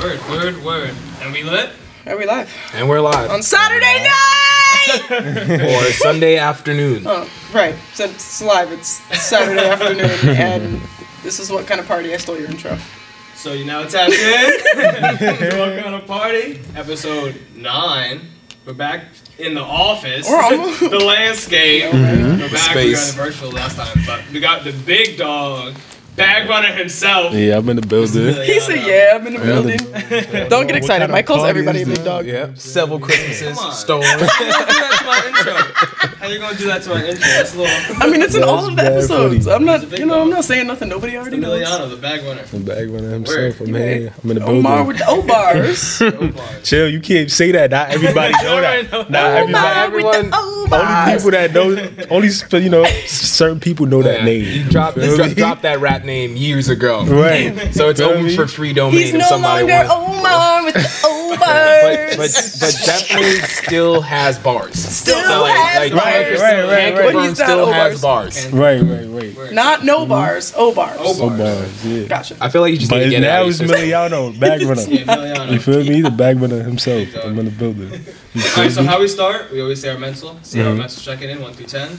Word, word, word. And we lit? And we live? And we're live. On Saturday night! or Sunday afternoon. oh, right. So it's live. It's Saturday afternoon, and this is what kind of party I stole your intro. So you now tapped in. what kind of party? Episode 9. We're back in the office. We're almost- the landscape. Mm-hmm. We're back. We Space. got the virtual last time, but we got the big dog, bag runner himself. Yeah, I'm in the building. He said, "Yeah, I'm in the building." Don't get excited. Mike calls everybody a big dog. Yeah. Several Christmases Come on. stolen. How you gonna do that to my intro? How you gonna do that to my intro? That's a little. I mean, it's in all of the That's bad episodes. funny. I'm not, He's a big you know, I'm not saying nothing nobody already knows. Emiliano, the bag runner. The bag runner Word. himself. I'm You here. I'm in the building. Omar with the O bars. No bars. Chill, you can't say that. Not everybody know that. Not everybody. With the everyone- O Only bars. people that know, only you know, certain people know that Yeah. name. You dropped, Feel dro- me? dropped that rap name years ago. Right. So it's open for free domain He's if no somebody longer wants. Omar with the O But, bars. but but definitely still has bars. Still So like, has like bars. Can't Right, right, right, right. But he's not still O has bars. bars. Right, right, right. Not no bars, O bars. O bars. bars, yeah. Gotcha. I feel like you just need to get it out now of it's your system. Emiliano, bag runner. Yeah, You feel me? The bag runner himself. I'm in the building. Alright, so how we start? We always say our mental. See how our Mhm. mental checking in, one through ten.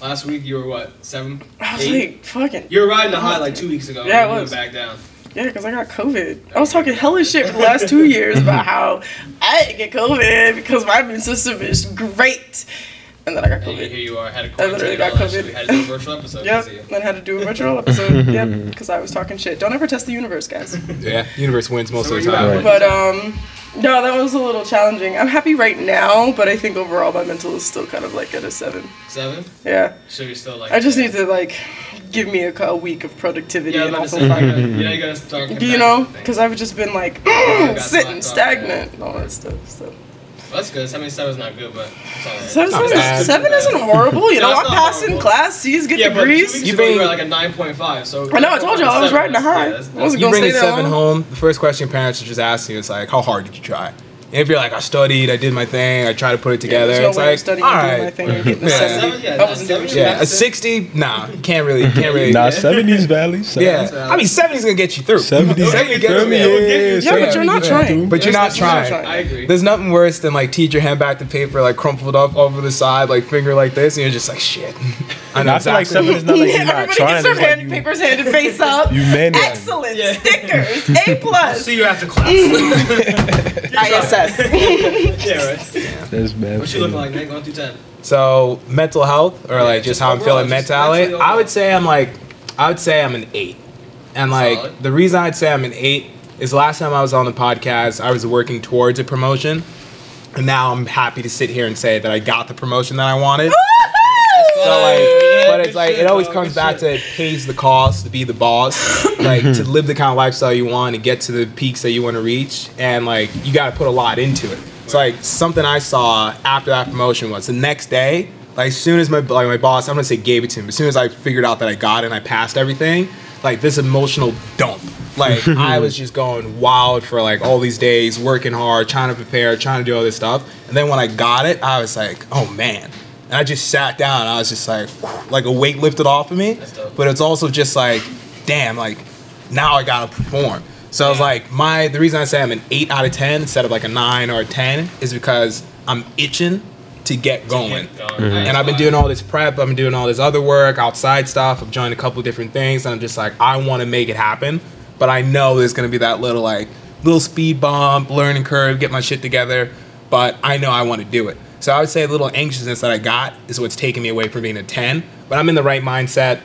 Last week you were what, seven? I was Eight? like, fucking. You were riding the high like two weeks ago. Yeah, and it was. went back down. Yeah, because I got COVID. I was talking hella shit for the last two years about how I didn't get COVID because my immune system is great. And then I got COVID. And here you are, had a literally quarantine. and all got that shit. COVID. We had to do a virtual episode. Yep, to see you. then had to do a virtual episode. yep, because I was talking shit. Don't ever test the universe, guys. Yeah, universe wins most So of the time. at? But um, no, that was a little challenging. I'm happy right now, but I think overall my mental is still kind of like at a seven. Seven? Yeah, So you're still like. I just need to like give me a, a week of productivity Yeah, and about say, gotta, you know, you gotta start. You know, because I've just been like sitting stagnant and all that stuff. So. That's good. Seven is not good, but it's alright. Seven, bad. seven isn't horrible. You know, I'm not passing horrible. class, C's, get Yeah, degrees. You ago you bring- like a nine point five. So I know, I told you I was riding the high. Yeah, that's- I wasn't You gonna bring a seven long. home. The first question parents are just asking you is like, how hard did you try? And if you're like, I studied, I did my thing, I tried to put it together. There's no it's way like, studying all and doing my thing getting a Yeah. seven. Seven, yeah, I nah, wasn't seven, doing yeah. a sixty, nah, can't really, can't really. Nah, 70s Valley. 70s. Yeah, I mean, 70's gonna get you through. 70s. 70 You gets feel you me? Yeah, Yeah, but you're not Yeah. trying. But you're not That's- that's trying. I agree. There's nothing worse than like teacher hand back the paper like crumpled up over the side, like finger like this, and you're just like shit. I know I feel like exactly. seven is not like you're not Everybody gets their It's like hand, papers handed face up. you manage. Excellent Yeah. stickers, A plus, See you after class. ISS. yeah, right. That's bad. What you looking like, Nick? One through ten. So mental health, or like just just how I'm feeling just mentally, mentally I would say I'm like, I would say I'm an eight. And like Solid. the reason I'd say I'm an eight is last time I was on the podcast, I was working towards a promotion, and now I'm happy to sit here and say that I got the promotion that I wanted. So like, but it's like it always comes back to it pays the cost to be the boss, like to live the kind of lifestyle you want and get to the peaks that you want to reach, and like you got to put a lot into it. It's like something I saw after that promotion was the next day, like as soon as my like my boss, I'm gonna say gave it to him. As soon as I figured out that I got it and I passed everything, like this emotional dump. Like I was just going wild for like all these days, working hard, trying to prepare, trying to do all this stuff, and then when I got it, I was like, oh man. And I just sat down. I was just like, like a weight lifted off of me. But it's also just like, damn, like now I gotta perform. So I was like, my the reason I say I'm an eight out of ten instead of like a nine or a ten is because I'm itching to get going. Mm-hmm. And I've been doing all this prep. I've been doing all this other work, outside stuff. I've joined a couple different things, and I'm just like, I want to make it happen. But I know there's gonna be that little like little speed bump, learning curve, get my shit together. But I know I want to do it. So I would say a little anxiousness that I got is what's taking me away from being a 10. But I'm in the right mindset.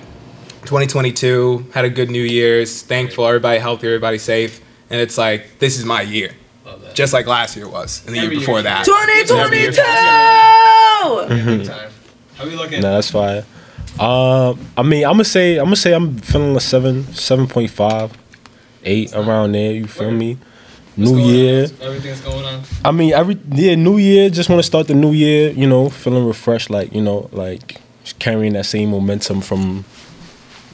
2022 had a good New Year's. Thankful, everybody healthy, everybody safe. And it's like this is my year, just like last year was, and the Every year before year. that. 2022. Big time. How we looking? Nah, that's fine. Um, I mean, I'm gonna say, I'm gonna say, I'm feeling a seven, seven point five, eight around there. You feel Word. me? What's New going on? year. Everything's going on. I mean, every yeah, New Year. Just want to start the New Year. You know, feeling refreshed. Like you know, like carrying that same momentum from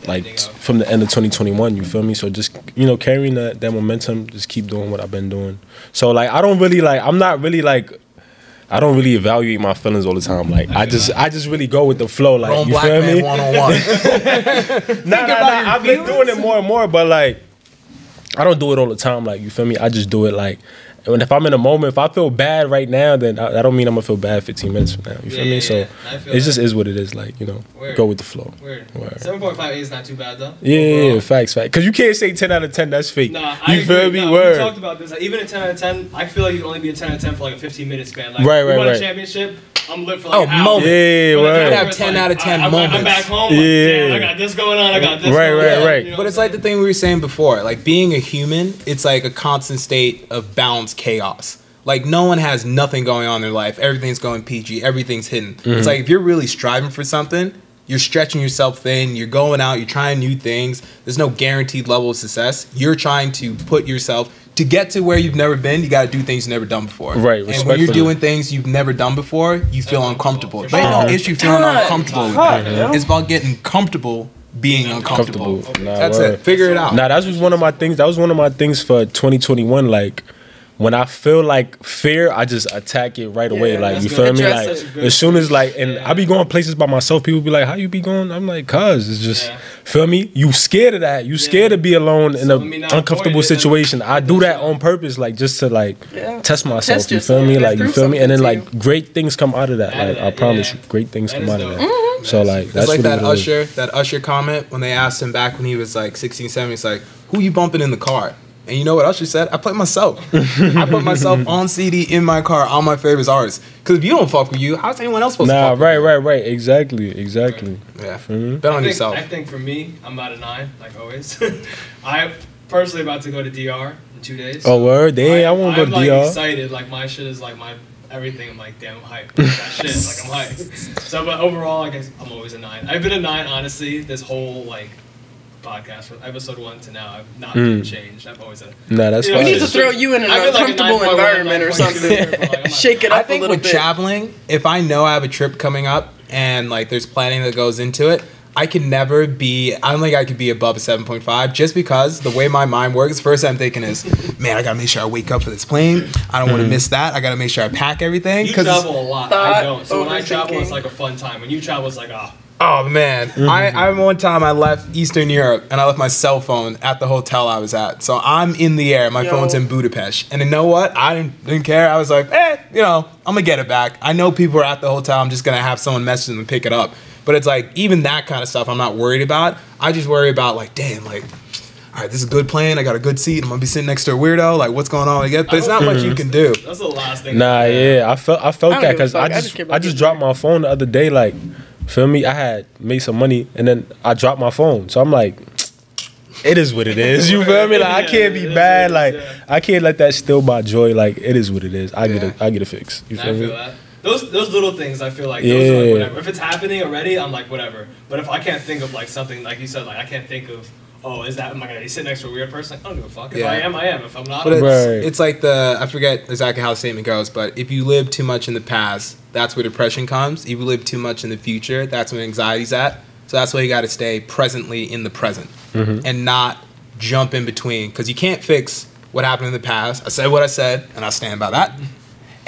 like from the end of 2021. You feel me? So just you know, carrying that that momentum. Just keep doing what I've been doing. So like, I don't really like. I'm not really like. I don't really evaluate my feelings all the time. Like I just, I just really go with the flow. Like Grown you feel me? one on one. Nah, nah, nah. I've been doing it more and more, but like, I don't do it all the time. Like you feel me? I just do it like. And if I'm in a moment, if I feel bad right now, then I, that don't mean I'm gonna feel bad 15 minutes from now. You feel Yeah, me? so yeah. I it just is what it is. Like you know, Word. go with the flow. Word. Seven point five eight is not too bad though. Yeah, yeah, Overall. yeah, facts, facts. Cause you can't say 10 out of 10. That's fake. Nah, I you feel agree. me? No, Word. We talked about this. Like, even a ten out of ten, I feel like you can only be a ten out of ten for like a fifteen minute span. Like, Right, we right, won right. a championship. I'm lit for like Oh, an hour. moment. Yeah, But the word. Have 10 like, out of 10 I- I'm, I'm moments. back home. Like, Yeah. Damn, I got this going on. I got this. Right, going right, on, right. you know But it's like the thing we were saying before. Like being a human, it's like a constant state of balanced chaos. Like no one has nothing going on in their life. Everything's going PG. Everything's hidden. It's mm-hmm. like if you're really striving for something, you're stretching yourself thin. You're going out. You're trying new things. There's no guaranteed level of success. You're trying to put yourself to get to where you've never been. You got to do things you've never done before. Right, And when you're doing things you've never done before, you feel uncomfortable. For There ain't no sure. issue feeling God, uncomfortable. with fuck, that. yo. It's about getting comfortable being uncomfortable. Comfortable. Nah, That's word. it. Figure it out. Nah, that was one of my things. That was one of my things for 2021. Like when I feel like fear, I just attack it right away. Yeah, Like you feel me? Like as soon as like, and Yeah. I be going places by myself. People be like, "How you be going?" I'm like, "Cause it's just Yeah. feel me. You scared of that. You scared to be alone in So a let me not uncomfortable avoid it, then- situation. I do that on purpose, like just to like Yeah. test myself. Test you feel yourself. me? Like you feel me? And then like great things come out of that. Like I promise yeah. you, great things That come is out of that. Mm-hmm. So like It's that's like what that. Usher, that Usher comment when they asked him back when he was like 16, 17. It's like, who you bumping in the car? And you know what else she said? I play myself. I put myself on CD in my car, all my favorite artists. Because if you don't fuck with you, how's anyone else supposed to Nah, fuck right, with right, right. Exactly, exactly. you? Yeah. Feel me? Bet I on think, yourself. I think for me, I'm at a nine, like always. I'm personally about to go to DR in two days. Oh, word? Damn, I wanna go I'm, to like, DR. excited. Like my shit is like my everything. I'm like, damn, I'm hyped. Like, that shit, like I'm hyped. So, but overall, I guess I'm always a nine. I've been a nine, honestly. This whole like podcast from episode one to now, I've not Mm. changed. I've always a. No, that's You know, We need to throw you in an I've been like a uncomfortable 9.1, environment or 9.2 something. for, like, I'm not- Shake it I up a think little with bit. traveling, if I know I have a trip coming up and like there's planning that goes into it, I can never be. I don't think I could be above a seven point five, just because the way my mind works. First, I'm thinking is, man, I gotta make sure I wake up for this plane. I don't want to miss that. I gotta make sure I pack everything. You 'cause- travel a lot. Thought I don't. So when I travel, it's like a fun time. When you travel, it's like ah. Oh man, I, I remember one time I left Eastern Europe and I left my cell phone at the hotel I was at. So I'm in the air, my Yo. phone's in Budapest, and you know what? I didn't, didn't care. I was like, eh, you know, I'm gonna get it back. I know people are at the hotel. I'm just gonna have someone message them and pick it up. But it's like even that kind of stuff I'm not worried about. I just worry about like, damn, like. All right, this is a good plan. I got a good seat. I'm gonna be sitting next to a weirdo. Like, what's going on? I guess, but it's not much you can do. That's the last thing. Nah, yeah, I felt I felt I that because fuck. I I just just care about I just dropped my phone the other day. Like, feel me? I had made some money and then I dropped my phone. So I'm like, it is what it is. You feel me? Like I can't be bad. Like yeah. I can't let that steal my joy. Like it is what it is. I get Yeah. it. I get it fixed. You feel feel me? Those those little things, I feel like those are Yeah. like whatever. If it's happening already, I'm like whatever. But if I can't think of like something like you said, like I can't think of, oh, is that am I gonna sit next to a weird person? I don't give a fuck. If Yeah. I am, I am. If I'm not, But I'm it's, Right. it's like the I forget exactly how the statement goes, but if you live too much in the past, that's where depression comes. If you live too much in the future, that's when anxiety's at. So that's why you got to stay presently in the present mm-hmm. and not jump in between because you can't fix what happened in the past. I said what I said, and I stand by that.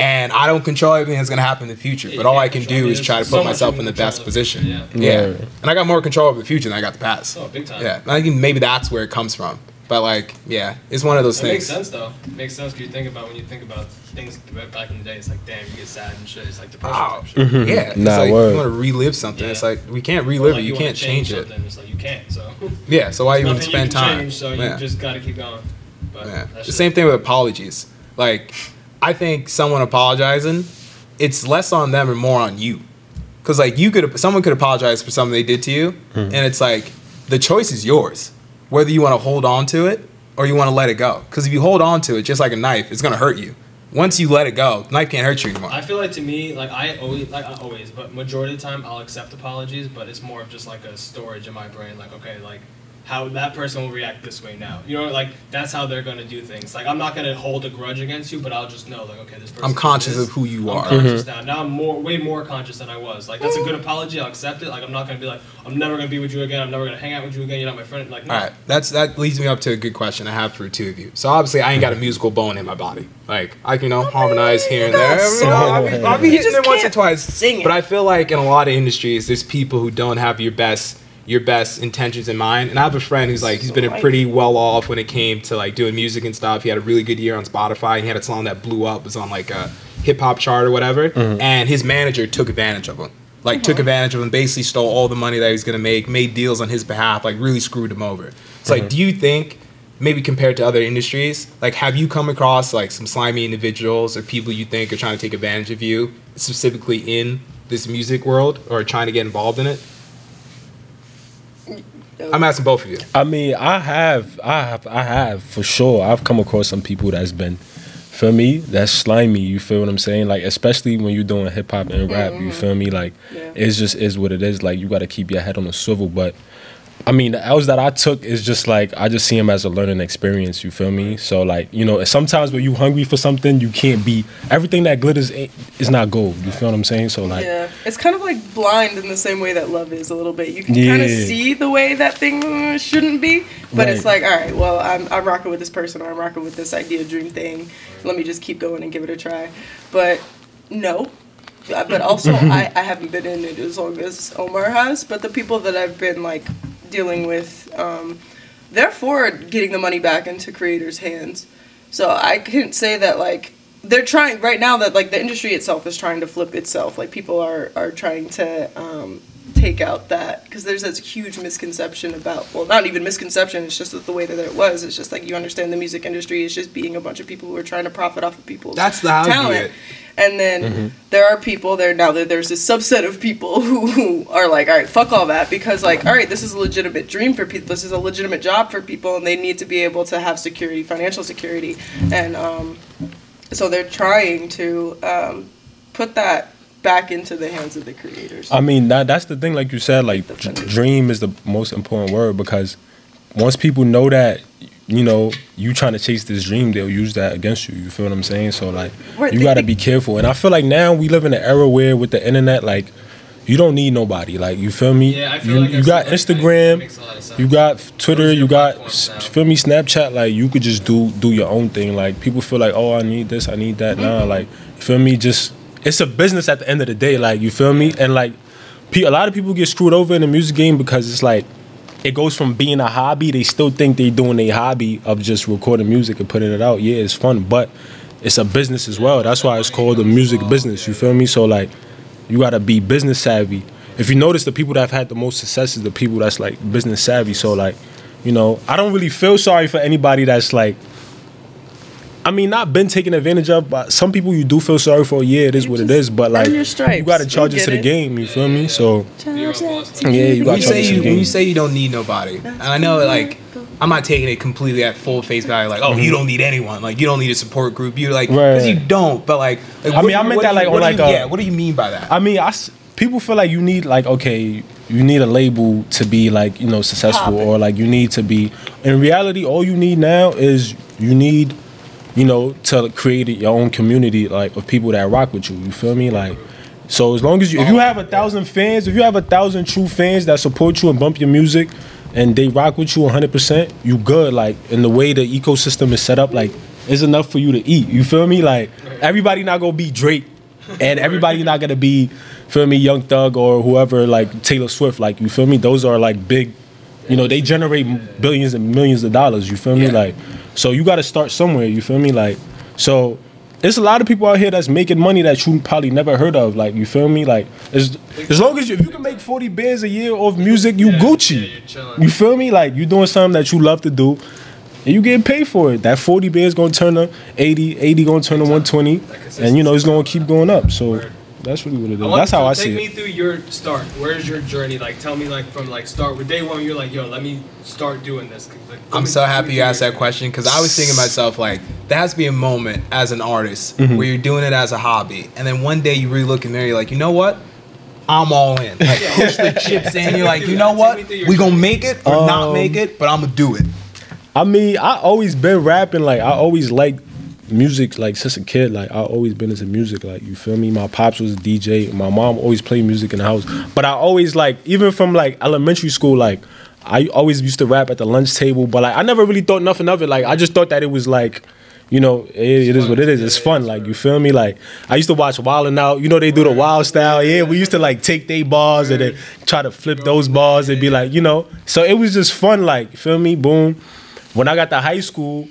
And I don't control everything that's gonna happen in the future, but all I can't can control do is try to put myself in the best position. Yeah. Yeah, Right. and I got more control over the future than I got the past. oh, big time. Yeah, I think maybe that's where it comes from. But like, yeah, it's one of those It makes things. sense though. It makes sense because you think about when you think about things back in the day. It's like damn, you get sad and shit. It's like depression Oh, type shit. Mhm. Yeah, it's Nah, like word. you want to relive something. Yeah. It's like we can't relive like, it. You, wanna can't change it. something, It's like you can't. So Yeah, so why even nothing you spend can time? Change, so yeah. you just gotta keep going. But yeah. The same thing with apologies. Like, I think someone apologizing, it's less on them and more on you. Cause like you could, someone could apologize for something they did to you, hmm. and it's like the choice is yours, whether you want to hold on to it or you want to let it go. Cause if you hold on to it, just like a knife, it's gonna hurt you. Once you let it go, knife can't hurt you anymore. I feel like to me, like I always, like I always, but majority of the time I'll accept apologies, but it's more of just like a storage in my brain. Like, okay, like how that person will react this way now. You know, like that's how they're gonna do things. Like I'm not gonna hold a grudge against you, but I'll just know, like, okay, this person. I'm conscious this. of who you I'm are. conscious mm-hmm. now. Now I'm more, way more conscious than I was. Like that's a good apology. I'll accept it. Like I'm not gonna be like, I'm never gonna be with you again. I'm never gonna hang out with you again. You're not my friend. Like, no. All right, that's that leads me up to a good question I have for two of you. So obviously, I ain't got a musical bone in my body. Like I can, you know, harmonize here and there. You know, I'll be, I'll be hitting just it once or twice. sing it. But I feel like in a lot of industries, there's people who don't have your best your best intentions in mind. And I have a friend who's like he's been a pretty well off when it came to like doing music and stuff. He had a really good year on Spotify. He had a song that blew up, was on like a hip hop chart or whatever. Mm-hmm. And his manager took advantage of him. Like took uh-huh. advantage of him, basically stole all the money that he was gonna make, made deals on his behalf, like really screwed him over. It's like, mm-hmm. do you think maybe compared to other industries, like have you come across like some slimy individuals or people you think are trying to take advantage of you, specifically in this music world or trying to get involved in it? I'm asking both of you. I mean, I have, I have, I have for sure. I've come across some people that's been, for me, that's slimy. You feel what I'm saying? Like, especially when you're doing hip hop and rap. You mm-hmm. feel me? Like, Yeah. it's just is what it is. Like, you got to keep your head on the swivel. But I mean, the L's that I took is just like I just see them as a learning experience. You feel me? So like, you know, sometimes when you hungry for something, you can't be everything that glitters is not gold. You feel what I'm saying? So like, yeah, it's kind of like blind in the same way that love is a little bit. You can kind of see the way that thing shouldn't be, but it's like, all right, well, I'm I'm rocking with this person, or I'm rocking with this idea, dream thing. Let me just keep going and give it a try. But no, but also I I haven't been in it as long as Omar has. But the people that I've been like dealing with, um, they're getting the money back into creators' hands. So I couldn't say that like they're trying right now that like the industry itself is trying to flip itself. Like people are are trying to um, take out that because there's this huge misconception about well not even misconception it's just that the way that it was it's just like you understand the music industry is just being a bunch of people who are trying to profit off of people's That's the how talent and then there are people there now that there's this subset of people who, who are like, all right, fuck all that because like, all right, this is a legitimate dream for people. This is a legitimate job for people, and they need to be able to have security, financial security, and um, so they're trying to um, put that back into the hands of the creators. I mean, that that's the thing. Like you said, like The d- funding. dream is the most important word because once people know that, you know, you trying to chase this dream, they'll use that against you. You feel what I'm saying? So like, Right, you got to be careful. And I feel like now we live in an era where with the internet, like, you don't need nobody. Like, you feel me? Yeah, I feel you like you got seen, like, that Instagram, makes a lot of sense. you got Twitter, you got platforms feel me Snapchat. Like, you could just do do your own thing. Like, people feel like, oh, I need this, I need that. Mm-hmm. Nah, like, you feel me? Just it's a business at the end of the day. Like, you feel me? And like, a lot of people get screwed over in the music game because it's like it goes from being a hobby. They still think they're doing a hobby of just recording music and putting it out. Yeah, it's fun, but it's a business as well. That's why it's called a music business. You feel me? So like, you gotta be business savvy. If you notice, the people that have had the most success is the people that's like business savvy. So like, you know, I don't really feel sorry for anybody that's like. I mean, not been taken advantage of, but some people you do feel sorry for. Yeah, it is You what it is, but like, you gotta charge it to the it. game. You feel me? So Be your own boss. Yeah, you When got you to say charge you it to the when you say you don't need nobody, and I know like I'm not taking it completely at full face value. Like, oh, you mm-hmm. don't need anyone. Like, you don't need a support group. You like, because Right. you don't. But like, like I mean, I you- meant that, do like, on, what do like, you- a- yeah. What do you mean by that? I mean, I s- people feel like you need like okay, you need a label to be like you know successful, Poppin'. or like you need to be. In reality, all you need now is you need, you know, to create your own community like of people that rock with you. You feel me? Like, so as long as you, if you have a thousand fans, if you have a thousand true fans that support you and bump your music, and they rock with you 100, percent you good. Like, in the way the ecosystem is set up, like. It's enough for you to eat. You feel me? Like everybody not gonna be Drake and everybody not gonna be feel me young thug or whoever like taylor swift like you feel me those are like big you know they generate billions and millions of dollars you feel me Yeah. like so you got to start somewhere you feel me? Like so there's a lot of people out here that's making money that you probably never heard of like you feel me? Like as, as long as you, if you can make 40 bands a year of music you Yeah, gucci. yeah, you feel me? Like you're doing something that you love to do and you getting paid for it. That 40 bands gonna turn to 80, 80 gonna turn to 120, and you know it's gonna keep going up. So that's really what it is. I want- That's how so I take me through your start. Where's your journey? Like, tell me, like, from like start with day one. You're like, yo, let me start doing this. Like, I'm me- so happy you asked that question because I was thinking myself like there has to be a moment as an artist Mm-hmm. where you're doing it as a hobby, and then one day you really look in there, you're like, you know what? I'm all in. Like push the chips in. You're like, you know what? Take me through your We gonna make it or not Um, make it, but I'm gonna do it. I mean, I always been rapping. Like I always liked music. Like since a kid, like I always been into music. Like you feel me? My pops was a DJ. My mom always played music in the house. But I always like even from like elementary school, like. I always used to rap at the lunch table, but like I never really thought nothing of it. Like I just thought that it was like, you know, it, it is what it is. It's fun. Like you feel me? Like I used to watch Wild and Out. You know, they do the wild style. Yeah, we used to like take they bars and then try to flip those bars and be like, you know. So it was just fun. Like feel me? Boom. When I got to high school.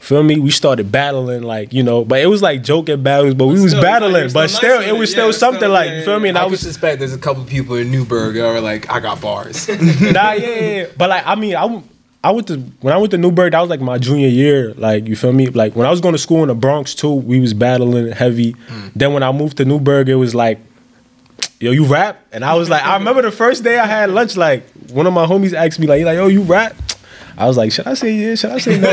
Feel me? We started battling, like you know, but it was like joking battles, but we was still, battling. like, you're but still still, nice it was it. still Yeah, something still- like yeah, you feel me. And I I would was suspect there's a couple people in Newburgh that are like, I got bars. nah, yeah, yeah, yeah. But like, I mean, I went to when I went to Newburgh, that was like my junior year. Like, you feel me? Like when I was going to school in the Bronx too, we was battling heavy. Mm. Then when I moved to Newburgh, it was like, yo, you rap? And I was like, I remember the first day I had lunch. Like one of my homies asked me, like, he like, yo, you rap? I was like, should I say yeah? Should I say no?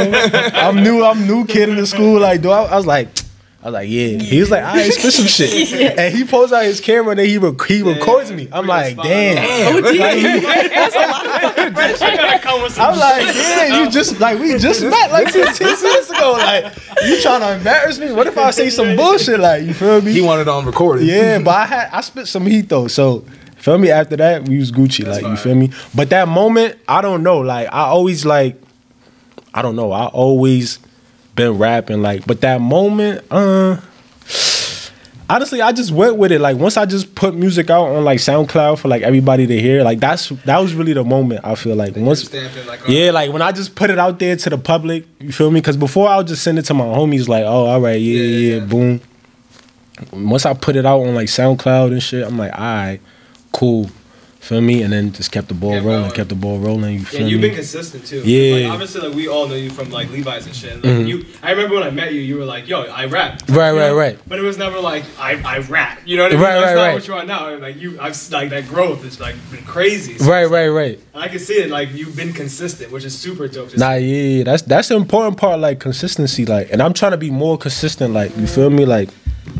I'm new. I'm new kid in the school. Like, do I? I was like. I was like, yeah. He was like, all right, spit some shit. And he pulls out his camera and then he, rec- he records me. I'm like, spot damn. Oh, on. That's a lot of pressure. I gotta come with some I'm like, yeah, you just like we just met like 15 minutes ago. Like, you trying to embarrass me? What if I say some bullshit? Like, you feel me? he wanted on recording. yeah, but I had I spit some heat though. So feel me? After that, we was Gucci. like, you feel me? But that moment, I don't know. Like, I always like, I don't know. I always been rapping like, but that moment, uh. Honestly, I just went with it. Like once I just put music out on like SoundCloud for like everybody to hear, like that's that was really the moment. I feel like once like, yeah, like when I just put it out there to the public, you feel me? Because before I'll just send it to my homies, like, oh, all right, yeah, Yeah, yeah, yeah. boom. Once I put it out on like SoundCloud and shit, I'm like, all right, cool, feel me? And then just kept the ball rolling, kept the ball rolling. You Yeah, feel you've me? been consistent too. Yeah. Like, obviously, like we all know you from like Levi's and shit. Like, Mhm. you, I remember when I met you, you were like, "Yo, I rap." Right, You right, know? right. But it was never like I, I rap. You know what I mean? Right, That's right, not right. what you are now. Like you, I've like that growth is like been crazy. So right, right, right. I can see it. Like you've been consistent, which is super dope. Nah, yeah, yeah, that's that's the important part, like consistency, like, and I'm trying to be more consistent, like, you feel me, like,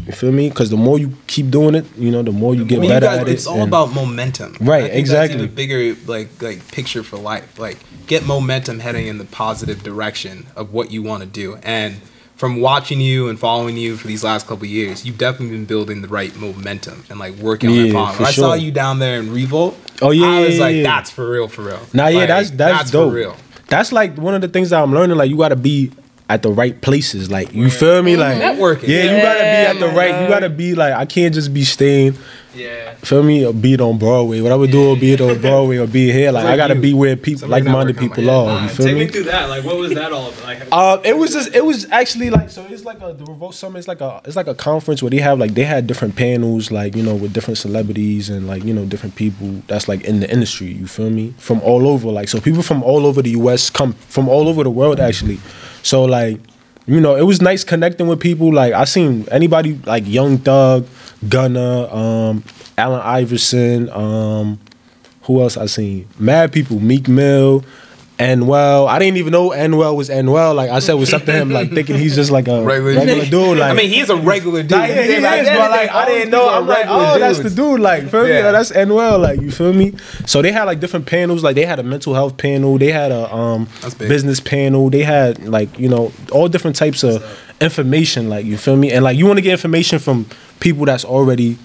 you feel me, because the more you keep doing it, you know, the more you get Well, you better guys, at it. it's all about momentum. Right, exactly. That's even bigger, like like picture for life. Like get momentum heading in the positive direction of what you want to do. And from watching you and following you for these last couple of years, you've definitely been building the right momentum and like working on Yeah, that problem. for When I saw you down there in Revolt. Oh, yeah, I was yeah, like, yeah. that's for real, for real. Nah, yeah, Like, that's that's, dope. for real. That's like one of the things that I'm learning. Like you got to be at the right places. Like you feel me? Like Networking. Yeah, you gotta be at the Yeah, right. You gotta be like I can't just be staying. Yeah. Feel me? Or be it on Broadway. What I would do, or be it on Broadway, or be here. Like Like I gotta you. be where people, like-minded people are. Nah, You feel take me me? through that. Like, what was that all about? Like, Uh, it was just it was actually like so it's like a the revolt summit it's like a it's like a conference where they have like they had different panels like you know with different celebrities and like you know different people that's like in the industry you feel me from all over like so people from all over the US come from all over the world actually so like you know it was nice connecting with people like I seen anybody like Young Thug Gunna um Allen Iverson um who else I seen? Mad people, Meek Mill, Anuel. I didn't even know Anuel was Anuel. Like I said, was up to him? Like thinking he's just like a Regular regular, dude. dude. Like I mean, he's a regular dude. Like, yeah, he is, Like, but like I didn't know. I'm like, regular oh, that's the dude. Like, feel me? Yeah. Oh, that's Anuel. Like, you feel me? So they had like different panels. Like they had a mental health panel. They had a um business panel. They had like you know all different types of information. Like you feel me? And like you want to get information from people that's already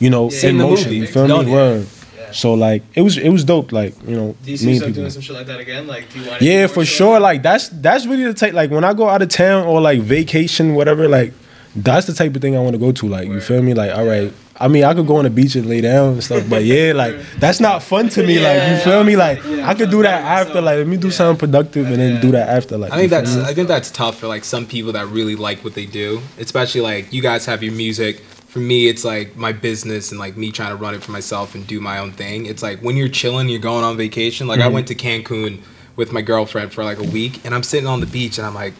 you know Yeah. in In motion. movie. You feel Done me? it. Word. Yeah. So like it was it was dope. Like you know, do you see meeting yourself people. doing some shit like that again? Like, do you want to Yeah, for sure. Like that's that's really the type. Like when I go out of town or like vacation, whatever. Like that's the type of thing I want to go to. Like you feel me? Like all right. I mean, I could go on the beach and lay down and stuff, but yeah, like that's not fun to me. Like you Yeah. feel me? Like Yeah, I could do that after. so- Like let me do yeah. something productive and then Yeah. do that after. Like I think that's me? I think that's tough for like some people that really like what they do. Especially like you guys have your music. For me, it's like my business and like me trying to run it for myself and do my own thing. It's like when you're chilling, you're going on vacation. Like I Mm-hmm. went to Cancun with my girlfriend for like a week, and I'm sitting on the beach, and I'm like.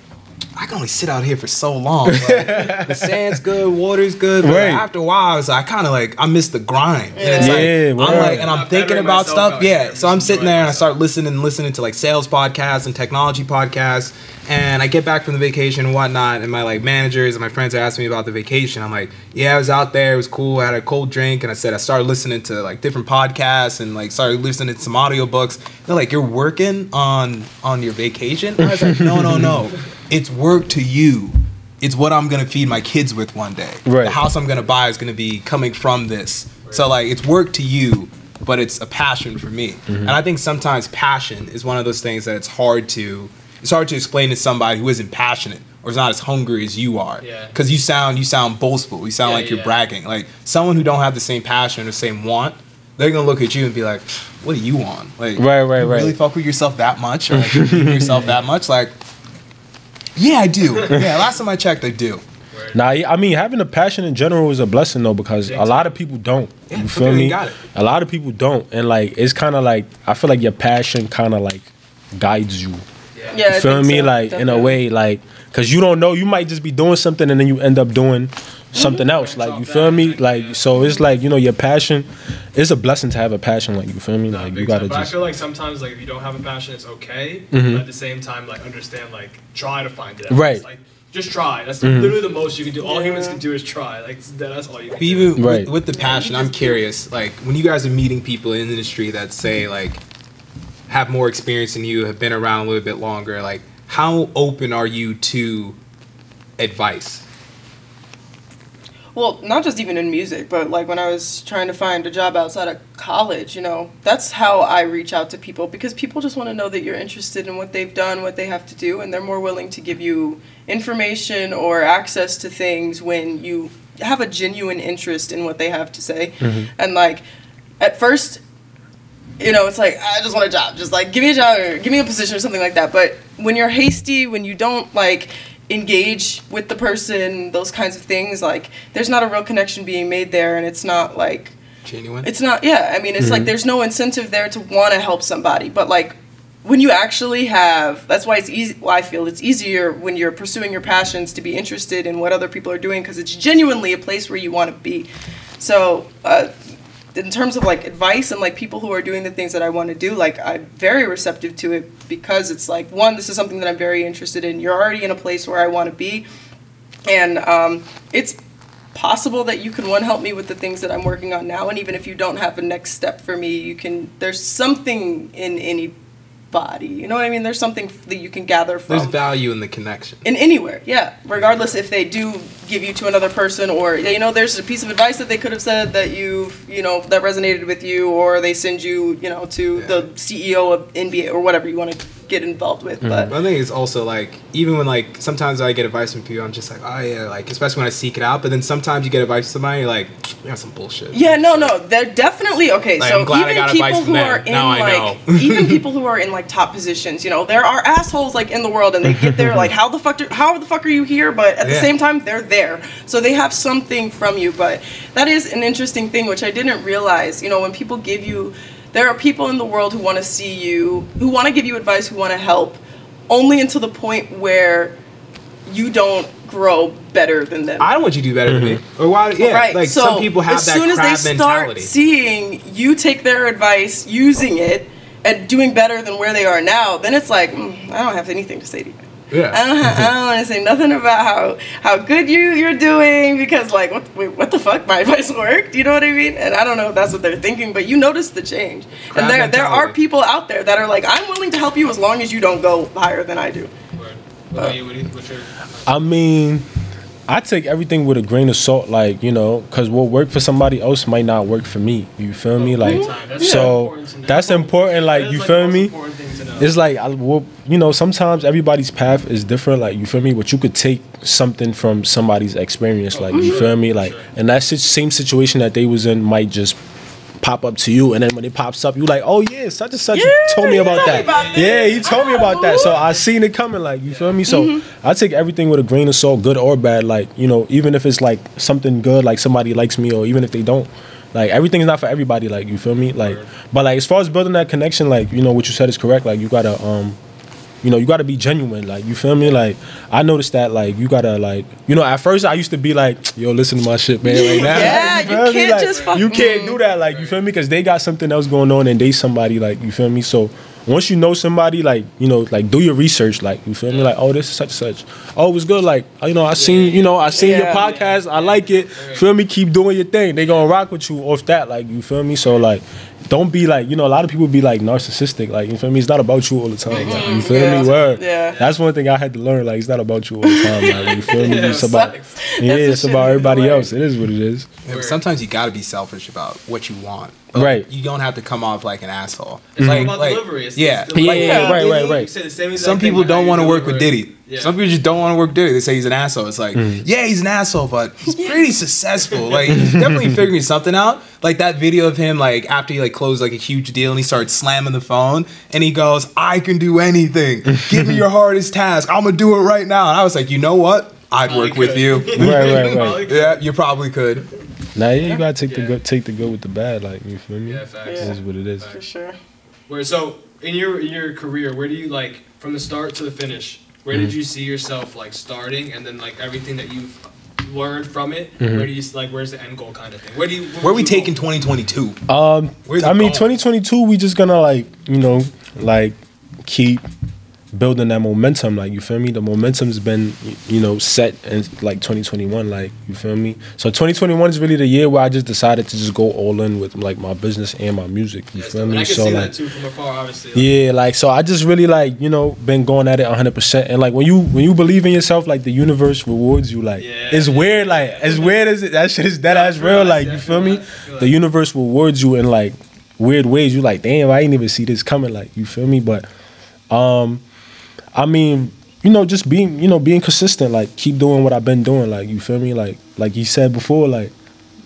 I can only sit out here for so long. Like, the sand's good, water's good, but Right. after a while, it's like, I kind of like I miss the grind. And it's Yeah. like, Yeah, I'm like, and I'm I'm thinking about stuff. Yeah, so I'm sitting there and I start listening and listening to like sales podcasts and technology podcasts. And I get back from the vacation and whatnot, and my like managers and my friends are asking me about the vacation. I'm like, yeah, I was out there, it was cool. I had a cold drink, and I said I started listening to like different podcasts and like started listening to some audiobooks. They're like, you're working on on your vacation. I was like, no, no, no, it's work to you. It's what I'm gonna feed my kids with one day. Right. The house I'm gonna buy is gonna be coming from this. So like, it's work to you, but it's a passion for me. Mm-hmm. And I think sometimes passion is one of those things that it's hard to it's hard to explain to somebody who isn't passionate or is not as hungry as you are. Yeah. Because you sound you sound boastful. You sound Yeah, like you're yeah. bragging. Like someone who don't have the same passion or same want, they're gonna look at you and be like, "What do you want? Like, Right, right, you right. Really fuck with yourself that much, or like, you believe in yourself that much? Like, yeah, I do. Yeah, last time I checked, I do. Nah, I mean having a passion in general is a blessing though because a lot of people don't. Yeah, you feel me? A lot of people don't, and like it's kind of like I feel like your passion kind of like guides you. Yeah. Yeah, You feel me? so, like in a way, like because you don't know, you might just be doing something and then you end up doing something else. Like you feel me? Like so, it's like you know your passion. It's a blessing to have a passion. Like you feel me? Like you gotta time. But I feel like sometimes like if you don't have a passion, it's okay. Mhm. But at the same time, like understand, like try to find it. at Right. least. Like just try. That's Mhm. literally the most you can do. All Yeah. humans can do is try. Like that's all you can do. Even Right. with, with the passion, I'm curious. Like when you guys are meeting people in the industry that say like have more experience than you, have been around a little bit longer. Like how open are you to advice? Well, not just even in music, but like when I was trying to find a job outside of college, you know, that's how I reach out to people because people just want to know that you're interested in what they've done, what they have to do, and they're more willing to give you information or access to things when you have a genuine interest in what they have to say. Mm-hmm. And like at first, you know, it's like I just want a job. Just like give me a job or give me a position or something like that. But when you're hasty, when you don't like engage with the person, those kinds of things, like there's not a real connection being made there, and it's not like Genuine. it's not. Yeah, I mean, it's like there's no incentive there to want to help somebody. But like when you actually have, that's why it's easy. Well, I feel it's easier when you're pursuing your passions to be interested in what other people are doing because it's genuinely a place where you want to be. So. Uh, in terms of like advice and like people who are doing the things that I want to do, like I'm very receptive to it because it's like one, this is something that I'm very interested in. You're already in a place where I want to be, and um, it's possible that you can one help me with the things that I'm working on now. And even if you don't have a next step for me, you can. There's something in anybody. You know what I mean? There's something that you can gather from There's value in the connection. in anywhere yeah regardless if they do give you to another person or you know there's a piece of advice that they could have said that you've, you know that resonated with you or they send you you know to the ceo of nba or whatever you want to get involved with but But I think it's also like even when like sometimes I get advice from people, I'm just like, oh yeah, like especially when I seek it out. But then sometimes you get advice from somebody, you're like, you got some bullshit. Yeah, no, no, they're definitely okay. Like, so I'm glad I even people who are in like, even people who are in like top positions, you know, there are assholes like in the world, and they get there like, how the fuck, do, how the fuck are you here? But at the same time, they're there, so they have something from you. But that is an interesting thing, which I didn't realize. You know, when people give you, there are people in the world who want to see you, who want to give you advice, who want to help, only until the point where you don't grow better than them. I don't want you to do better than me. Or why? Yeah, right. like so some people have that? as that soon as crab they start mentality. seeing you take their advice, using it, and doing better than where they are now, then it's like mm, I don't have anything to say to you. I don't, ha- I don't want to say nothing about how how good you you're doing because like what wait, what the fuck? My advice worked? You know what I mean? And I don't know if that's what they're thinking but you notice the change. Crab and there there are people out there that are like I'm willing to help you as long as you don't go higher than I do. Word. What about uh, you, Woody? What's your I mean, I take everything with a grain of salt, like you know, because what worked for somebody else might not work for me. You feel me? Like. Mm-hmm. That's so important that's important. Like, That is, you the feel most me? important thing to know. It's like I, well, you know, sometimes everybody's path is different. Like, you feel me? But you could take something from somebody's experience. Like, you mm-hmm. feel me? Like, and that same situation that they was in might just pop up to you, and then when it pops up, you like, oh yeah, such and such Yeah, told me about told me that. about yeah, he told me about that. So I seen it coming. Like, you feel me? So I take everything with a grain of salt, good or bad. Like, you know, even if it's like something good, like somebody likes me, or even if they don't. Like everything is not for everybody. Like you feel me? Like, but like as far as building that connection, like you know what you said is correct. Like you gotta um, you know, you gotta be genuine. Like you feel me? Like I noticed that like you gotta like you know at first I used to be like yo listen to my shit man right now. Yeah, Like, you feel can't Like, just fuck- you can't do that. Like you feel me? Because they got something else going on and they somebody like you feel me. So once you know somebody like you know like do your research like you feel me like oh this is such and such oh it was good like you know I seen you know I seen your Yeah. podcast I like it feel me keep doing your thing they gonna rock with you off that like you feel me so like don't be like you know a lot of people be like narcissistic like you feel me it's not about you all the time like, you feel Yeah. me word Yeah. that's one thing I had to learn like it's not about you all the time like you feel me Yeah, it's about sucks. yeah That's it's about everybody else it is what it is Yeah, but sometimes you gotta be selfish about what you want. But Right. You don't have to come off like an asshole. It's all like, about like- delivery. It's, yeah. Yeah, like, yeah, Diddy, right, right, you right. say the same exact Some people but don't want to work with. Diddy. Yeah. Some people just don't want to work dirty. They say he's an asshole. It's like, mm. yeah, he's an asshole, but he's pretty successful. Like he's definitely figuring something out. Like that video of him, like after he like closed like a huge deal and he started slamming the phone and he goes, "I can do anything. Give me your hardest task. I'm gonna do it right now." And I was like, you know what? I'd Probably work with you. Right, right, right. Yeah, you probably could. Nah, yeah, you gotta take Yeah. the good, take the good with the bad. Like you feel me? Yeah, facts. This is what it is. For sure. Where so in your in your career, where do you like from the start to the finish? Where Mm-hmm. did you see yourself like starting, and then like everything that you've learned from it? Mm-hmm. Where do you like? Where's the end goal kind of thing? Where do you? Where are we would you taking 2022? Um, I it mean, 2022, we just gonna like you know like keep building that momentum. Like you feel me? The momentum's been you know set in like 2021. Like you feel me? So 2021 is really the year where I just decided to just go all in with like my business and my music. You Yeah, feel me? So see like. that too from afar, obviously. Yeah, like so I just really like, you know, been going at it 100% and like when you when you believe in yourself like the universe rewards you like Yeah. it's weird like as weird as it that shit is dead ass real like you feel me that, I feel the universe rewards you in like weird ways you like damn I didn't even see this coming like you feel me but um I mean you know just being you know being consistent like keep doing what I've been doing like you feel me like like you said before like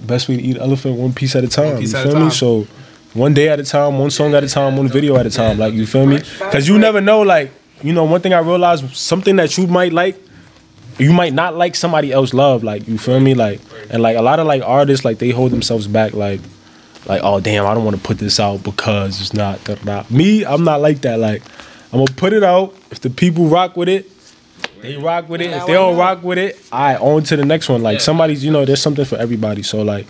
best way to eat elephant one piece at a time you feel me so one day at a time, one song at a time, one video at a time. Like you feel me? Because you never know. Like you know, one thing I realized, something that you might like, you might not like somebody else love. Like you feel me? Like and like a lot of like artists, like they hold themselves back. Like like oh damn, I don't want to put this out because it's not. Da, da. Me, I'm not like that. Like I'm gonna put it out. If the people rock with it, they rock with it. If they don't rock with it, I on to the next one. Like somebody's, you know, there's something for everybody. So like,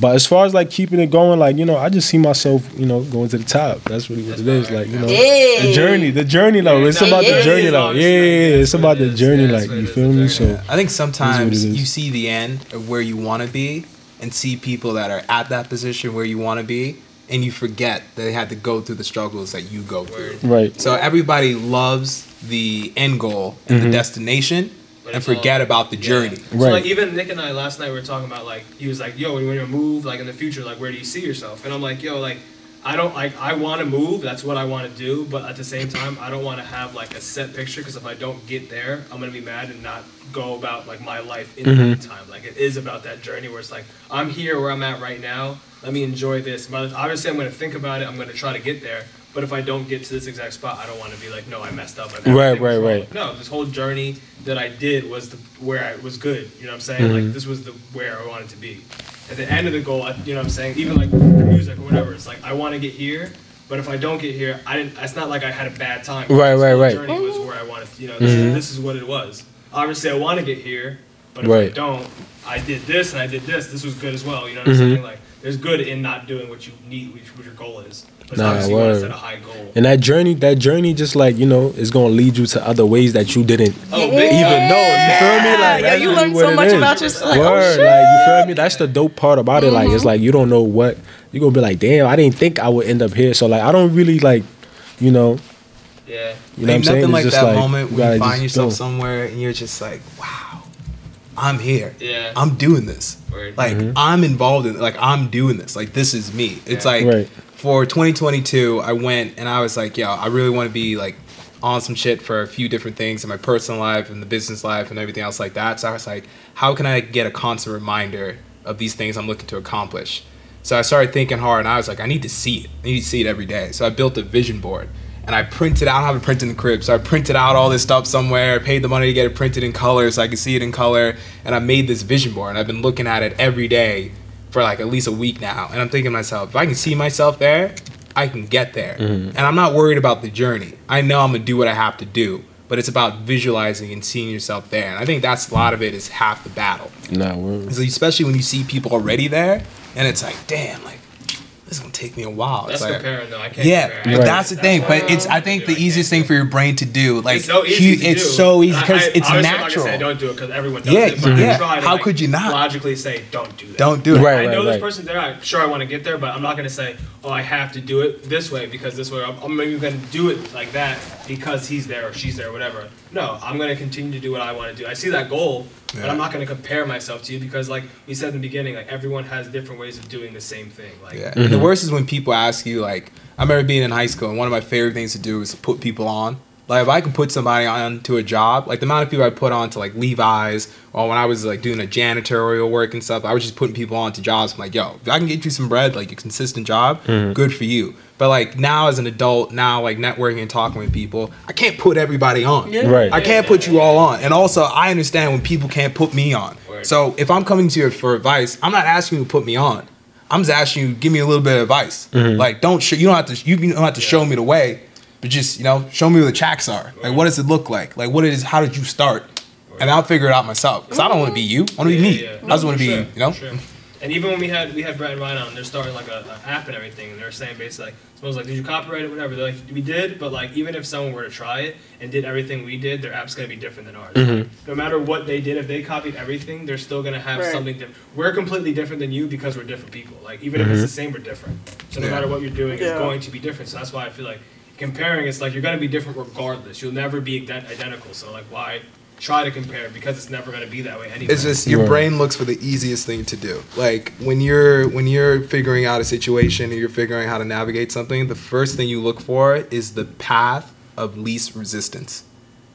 but as far as like keeping it going, like you know, I just see myself, you know, going to the top. That's really what it is. Like you know, the journey, the journey though. It's about the journey though. Yeah, yeah, yeah. It's about the journey. Like you feel me? So I think sometimes you see the end of where you want to be and see people that are at that position where you want to be, and you forget that they had to go through the struggles that you go through. right. So everybody loves the end goal and the mm-hmm. destination But and it's all- forget about the Yeah. journey. So Right. like even Nick and I last night we were talking about like he was like, "Yo, when you move, like in the future, like where do you see yourself?" And I'm like, "Yo, like I don't like I want to move. That's what I want to do. But at the same time, I don't want to have like a set picture because if I don't get there, I'm gonna be mad and not go about like my life in the meantime. Mm-hmm. Like it is about that journey where it's like I'm here where I'm at right now. Let me enjoy this. But obviously, I'm gonna think about it. I'm gonna try to get there. But if I don't get to this exact spot, I don't want to be like, no, I messed up. Right, right, wrong." right. No, this whole journey that I did was the where I was good. You know what I'm saying? Mm-hmm. Like this was the where I wanted to be. At the end of the goal, I, you know what I'm saying? Even like the music or whatever, it's like I want to get here. But if I don't get here, I didn't. It's not like I had a bad time. Right, right, right. Journey was where I wanted. You know, this, is, mm-hmm. this is what it was. Obviously, I want to get here, but if I Right. don't, I did this and I did this. This was good as well. You know what I'm mm-hmm. saying? Like, there's good in not doing what you need, which what your goal is. But Nah, obviously, you want to word. set a high goal. And that journey, that journey, just like you know, is gonna lead you to other ways that you didn't Oh, big even time. know. You feel me? Like Yeah, that's you really so much is. about yourself. Like, oh, Word, shit. like you feel me? That's the dope part about it. Like it's mm-hmm. like you don't know what you're gonna be like. Damn, I didn't think I would end up here. So like I don't really like, you know, Yeah. you know what I'm Ain't saying? nothing It's like just that moment you when you find yourself go. somewhere and you're just like, wow, I'm here. Yeah. I'm doing this. Word. Like mm-hmm. I'm involved in like I'm doing this. Like this is me. It's Yeah. like Right. for 2022, I went and I was like, yo, I really want to be like on some shit for a few different things in my personal life and the business life and everything else like that. So I was like, how can I get a constant reminder of these things I'm looking to accomplish? So I started thinking hard and I was like, I need to see it. I need to see it every day. So I built a vision board and I printed out, I have it printed in the crib. So I printed out all this stuff somewhere, I paid the money to get it printed in color so I could see it in color. And I made this vision board and I've been looking at it every day for like at least a week now. And I'm thinking to myself, if I can see myself there, I can get there. Mm-hmm. And I'm not worried about the journey. I know I'm gonna do what I have to do, but it's about visualizing and seeing yourself there. And I think that's a lot of it is half the battle. Nah, word. So especially when you see people already there, and it's like, damn, like this is gonna take me a while. That's it's like, comparing though. I can't. yeah, compare. but Right. that's the thing. But it's I think to the easiest thing for your brain to do, like it's so easy you- to it's so easy because I- it's obviously I'm not gonna natural. say don't do it because everyone does Yeah, it. But yeah. I try to, How like, could you not? logically say don't do that? Don't do it. Right, I know right, this right. person's there. I'm sure I want to get there, but I'm not gonna say, oh, I have to do it this way because this way. I'm, I'm maybe gonna do it like that because he's there or she's there, or whatever. No, I'm gonna continue to do what I want to do. I see that goal, but I'm not gonna compare myself to you because, like we said in the beginning, like everyone has different ways of doing the same thing. Like, Yeah. Mm-hmm. And the worst is when people ask you, like, I remember being in high school, and one of my favorite things to do is to put people on. Like if I can put somebody on to a job, like the amount of people I put on to like Levi's, or when I was like doing a janitorial work and stuff, I was just putting people on to jobs. I'm like, yo, if I can get you some bread, like a consistent job, mm-hmm. good for you. But like now as an adult, now like networking and talking with people, I can't put everybody on. Yeah. Right. I can't put you all on. And also, I understand when people can't put me on. Word. So if I'm coming to you for advice, I'm not asking you to put me on. I'm just asking you, give me a little bit of advice. Mm-hmm. Like, don't sh- you don't have to you don't have to show me the way, but just you know, show me where the tracks are. Like, what does it look like? Like, what is? How did you start? And I'll figure it out myself. Cause I don't want to be you. I want to be me. Yeah, yeah. I just want to be, sure, you know. For sure. And even when we had we had Brett and Ryan on, they're starting like a, a app and everything, and they're saying basically like someone's like, did you copyright it, whatever? They're like, we did, but like even if someone were to try it and did everything we did, their app's gonna be different than ours. Mm-hmm. No matter what they did, if they copied everything, they're still gonna have Right. something different. We're completely different than you because we're different people. Like even if it's the same, we're different. So no Yeah. matter what you're doing, Yeah. it's going to be different. So that's why I feel like comparing, it's like you're gonna be different regardless. You'll never be ident- identical. So like why? Try to compare because it's never going to be that way anyway. It's just your Right. brain looks for the easiest thing to do. Like when you're when you're figuring out a situation or you're figuring out how to navigate something, the first thing you look for is the path of least resistance.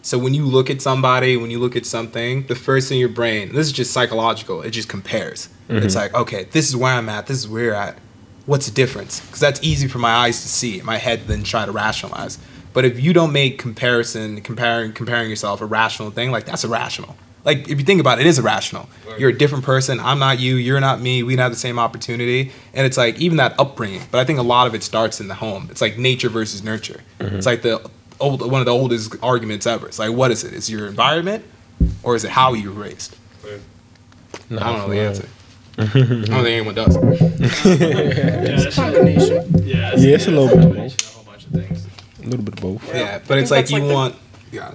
So when you look at somebody, when you look at something, the first thing in your brain, this is just psychological, it just compares. It's mm-hmm. like, okay, this is where I'm at, this is where you're at. What's the difference? Because that's easy for my eyes to see, my head then try to rationalize. But if you don't make comparison, comparing comparing yourself a rational thing, like that's irrational. Like if you think about it, it is irrational. Right. You're a different person. I'm not you. You're not me. We don't have the same opportunity. And it's like even that upbringing. But I think a lot of it starts in the home. It's like nature versus nurture. Mm-hmm. It's like the old one of the oldest arguments ever. It's like what is it? Is it your environment or is it how you were raised? Nah, I don't know the real. answer. I don't think anyone does. yeah, that shit- Combination. yeah, Yeah, it's a little bit of combination A whole bunch of things. A little bit of both. Yeah, but it's like you like the- want. Yeah.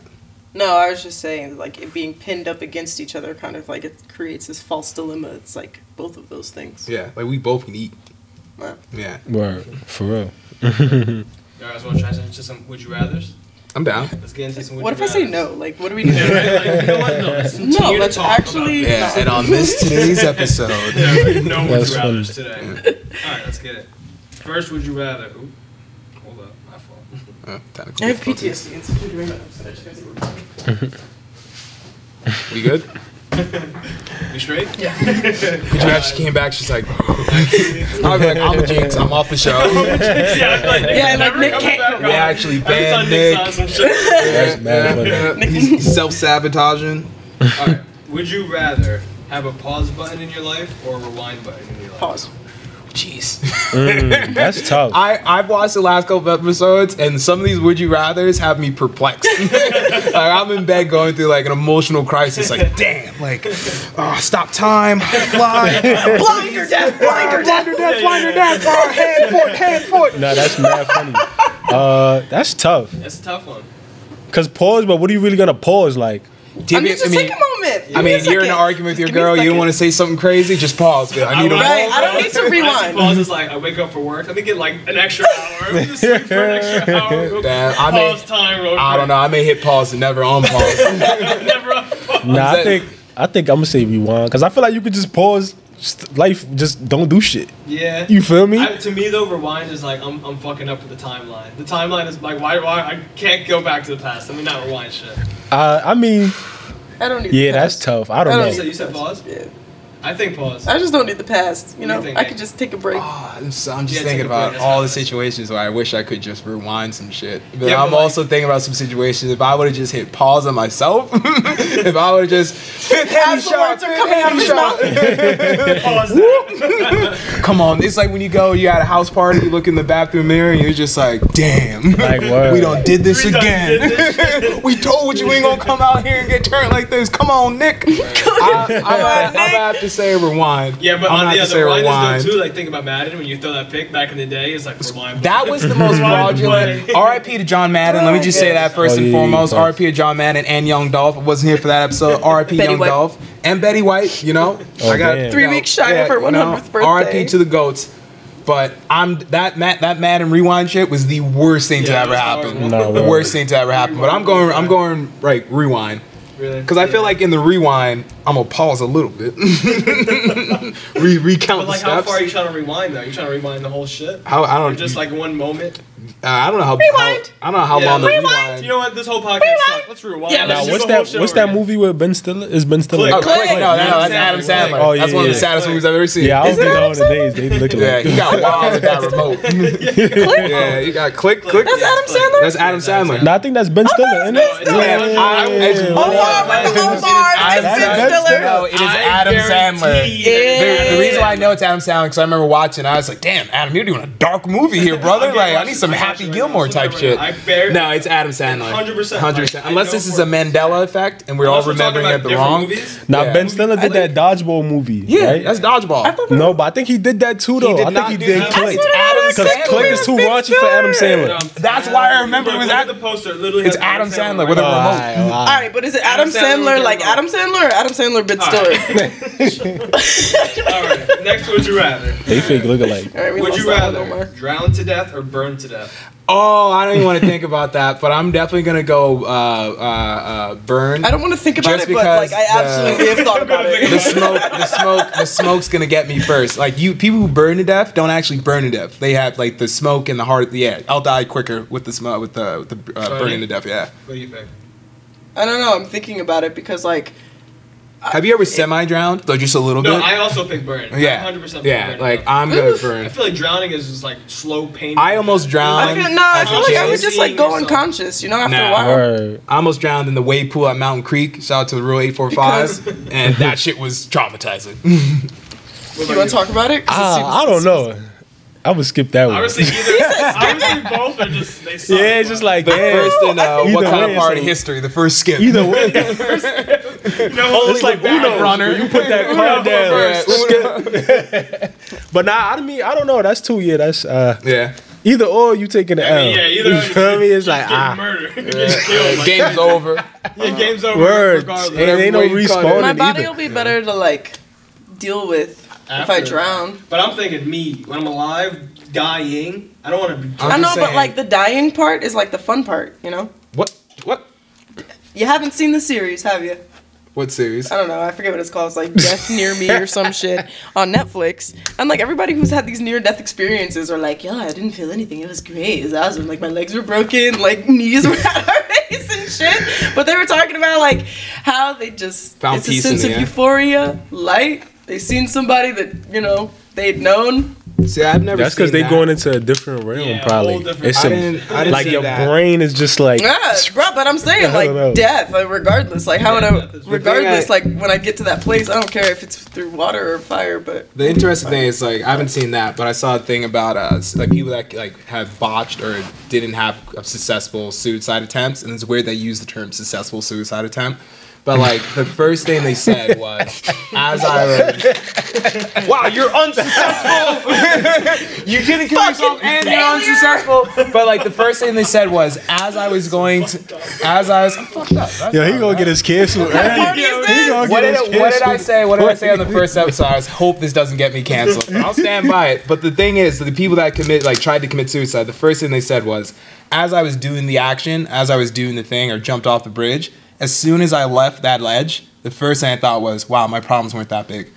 No, I was just saying, like it being pinned up against each other, kind of like it creates this false dilemma. It's like both of those things. Yeah. Like we both can eat. Wow. Yeah. Right, for real. Y'all guys want to transition into some would you rather's? I'm down. Let's get into some would What you if I say no? Like, what do we do? Yeah, right? Like, you know what? No, let's No, let's actually- Yeah. And on this today's episode. Yeah, no would you rather's funny. today. All right, let's get it. First, would you rather? Ooh, hold up, my fault. Uh, I have. PTSD and such a doing that. So I just gotta see what- We good? We straight? Yeah. Giraffe, actually came back. She's like, I was like, I'm a jinx. I'm off the show. yeah, like, Nick Yeah, like, Nick can't We actually Every banned Nick's Nick. on some shit. That's mad. He's self sabotaging. All right. Would you rather have a pause button in your life or a rewind button in your life? Pause. Jeez. Mm, that's tough. I, I've watched the last couple of episodes, and some of these would you rather's have me perplexed. like, I'm in bed going through like an emotional crisis. Like, damn, like, oh, stop time, fly, Blinder death, blinder death. blinder death, blinder death, oh, hand foot, hand foot. nah, that's mad funny. Uh, that's tough. That's a tough one. Cause pause, but what are you really gonna pause? Like, I mean, just take a moment. Give I mean, you're in an argument with your Just give me a girl. You second. want to say something crazy? Just pause. man. I need a would- Right, I don't need to rewind. pause is like I wake up for work. Let me get like an extra hour. Let me just sleep for an extra hour. Damn, I may- pause time. Real I don't know. I may hit pause and never on pause. know. Never on pause. nah, I think I think I'm gonna say rewind. Cause I feel like you could just pause. Just, life, just don't do shit. Yeah. You feel me? I, to me though, rewind is like I'm, I'm fucking up with the timeline. The timeline is like why why I can't go back to the past. Let me not rewind shit. Uh, I mean, I don't need. yeah, the that's tough. I don't I don't You know. said, you said pause. Yeah. I think pause. I just don't need the past. You know, you I could just take a break. Oh, I'm, so, I'm just Yeah, thinking take a break, about all the situations where I wish I could just rewind some shit. But Yeah, I'm but, like- also thinking about some situations if I would have just hit pause on myself. if I would have just fifth As the words are coming out of his pause. Come on, it's like when you go, you at a house party, you look in the bathroom mirror, and you're just like, damn, Like, word. we done did this We again. did this we told you we ain't gonna come out here and get turned like this. Come on, Nick. I, I'm, gonna, I'm gonna have to say rewind. Yeah, but I'm on gonna the other rewind rewind. though too. Like think about Madden when you throw that pick back in the day. It's like rewind. That was the most fraudulent. RIP to John Madden. Let me just say that first Oh, and yeah, foremost. yeah, RIP to John Madden and Young Dolph. I wasn't here for that episode. RIP Young White. Dolph and Betty White. You know, Oh, damn. Three weeks shy of her you know, 100th birthday. RIP to the goats. But I'm that Matt that Madden rewind shit was the worst thing to Yeah, it ever happen. No, the worst thing to ever happen. But I'm going. I'm going right rewind. Really Because I feel like in the rewind, I'm gonna pause a little bit, Re- recount But like, the how steps. far are you trying to rewind though? You trying to rewind the whole shit? How- I Or don't know. just like one moment. Uh, I don't know how. Rewind. How, I don't know how Yeah, long the rewind. rewind. You know what? This whole podcast sucks. Let's rewind. Yeah, Let's Now, what's do the whole that? What's that movie with Ben Stiller? Is Ben Stiller? Click. Oh, Click. Click. No, no, no, that's Adam Adam Sandler. Sandler. Oh, yeah, that's one of the yeah. saddest movies I've ever seen. Yeah, I Is was it thinking Adam nowadays they look Yeah, alike. he got wild with that remote. yeah, you got click, click. That's Adam Sandler? That's Adam Sandler. No, I think that's Ben Stiller, isn't Ben it? Stiller. Yeah, yeah, I- it's yeah. more- Omar with the Omar. It's Ben Stiller. No, it is Adam Sandler. guarantee The, the reason why I know it's Adam Sandler because I remember watching. I was like, "Damn, Adam, you're doing a dark movie here, brother. Like, I need some Happy Gilmore type shit." I bear- No, it's Adam Sandler. 100%. Hundred percent. Like, Unless this is a a Mandela effect and we're all Unless we're remembering it the wrong. movies. Now Yeah. Ben Stiller I did that dodgeball movie. Yeah, right? that's dodgeball. no, but I think he did that too though. I think he did. Click. It's Adam Because Sandler. Click is too Ben raunchy for Adam Stiller. Sandler. That's why I remember it was at the poster. Literally It's Adam Sandler with right a remote. All right, but is it Adam, Adam Sandler Sandler, like Adam Sandler or Adam Sandler Ben All Stiller? All right. Next, would you rather? They fake look alike. All right, Would you that one, Omar. rather drown to death or burn to death? Oh, I don't even want to think about that, but I'm definitely gonna go uh, uh, uh, burn. I don't want to think about Just it, but like because I the- absolutely have thought about it. the smoke, the smoke, the smoke's gonna get me first. Like you, people who burn to death don't actually burn to death. They have like the smoke and the heart. Yeah, I'll die quicker with the smoke, with the, with the uh, burning to death. Yeah. What do you think? I don't know. I'm thinking about it because like Have you ever semi drowned? Though just a little No, bit. I also pick burn. yeah. 100% yeah. burn. Like I'm gonna Oof. I feel like drowning is just like slow pain. I almost drowned. I feel no. I as feel like I kid. would just like go Seeing yourself. unconscious. You know, after Nah. a while. Word. I almost drowned in the wave pool at Mountain Creek. Shout out to the Rule 845. and that shit was traumatizing. You want to talk about it seems- Ah, I don't know. I would skip that one. Honestly, either honestly both are just they suck. Yeah, it's just like The yeah. first in uh, what kind way, of party so- history? The first skip. Either way, No, it's like bad Uno. runner. You put that card Yeah, down. Uno. But nah, I mean, I don't know. That's two. Yeah, that's uh, yeah. either or. You taking the I L. mean, yeah, either you feel me? It's like ah, murdered, getting Game's over. yeah, game's over. words. Regardless. Ain't, ain't no Whatever way you cut it. respawning My body either. will be better to like deal with if I drown. But I'm thinking me when I'm alive, dying. I don't want to be. I'm know, just but like the dying part is like the fun part. You know. What? What? You haven't seen the series, have you? What series? I don't know. I forget what it's called. It's like Death Near Me or some shit on Netflix. And like everybody who's had these near death experiences are like, yeah, I didn't feel anything. It was great. It was awesome. Like my legs were broken, like knees were out of face and shit. But they were talking about like how they just Found it's a sense of end. euphoria, light. They seen somebody that you know they'd known. See, I've never. That's because seen they that. going into a different realm, Yeah, probably. different- It's I some, didn't. I didn't like your that. brain is just like. Yeah, bro. But I'm saying I don't know. like death, like regardless. Like how Yeah, would I? Regardless, I- like when I get to that place, I don't care if it's through water or fire. But The interesting thing is like I haven't seen that, but I saw a thing about uh like people that like have botched or didn't have successful suicide attempts, and it's weird they use the term successful suicide attempt. But like the first thing they said was, as I was, wow, you're unsuccessful. you didn't kill yourself and you're unsuccessful. But like the first thing they said was, as I was going to, as I was, I'm fucked up. That's Yo, he gonna right. get his canceled. What party is He this? gonna What did, his what did I say? What did I say on the first episode? I was hope this doesn't get me canceled. But I'll stand by it. But the thing is, the people that commit like tried to commit suicide, the first thing they said was, as I was doing the action, as I was doing the thing or jumped off the bridge, as soon as I left that ledge, the first thing I thought was, wow, my problems weren't that big.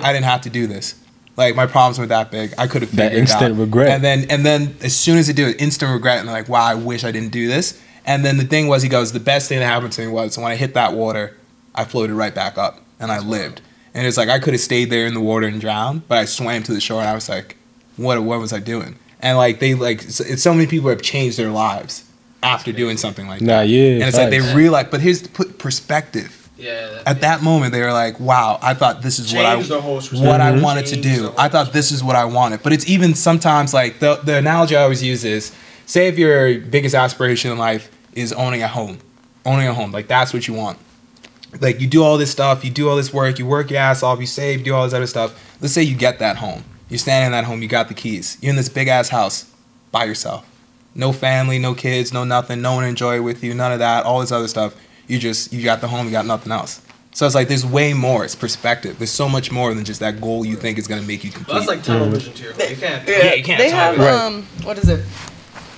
I didn't have to do this. Like my problems weren't that big. I could have That figured it instant out. regret. And then and then as soon as they do it, instant regret, and like, wow, I wish I didn't do this. And then the thing was, he goes, the best thing that happened to me was when I hit that water, I floated right back up and I lived. And it's like I could have stayed there in the water and drowned, but I swam to the shore and I was like, what what was I doing? And like they like so, it's so many people have changed their lives after doing something like Nah, that. yeah. And it's like they realize, but here's put perspective. Yeah. At that moment, they were like, "Wow, I thought this is what I Changed the whole what I mm-hmm. wanted to do. I thought this is what I wanted." But it's even sometimes like the the analogy I always use is, say if your biggest aspiration in life is owning a home, owning a home, like that's what you want. Like you do all this stuff, you do all this work, you work your ass off, you save, do all this other stuff. Let's say you get that home, you're standing in that home, you got the keys, you're in this big ass house by yourself, no family, no kids, no nothing, no one to enjoy with you, none of that, all this other stuff. You just you got the home, you got nothing else. So it's like there's way more. It's perspective. There's so much more than just that goal you think is gonna make you complete. Well, that's like television vision to your You can't. Yeah, you can't They have about it. um, what is it?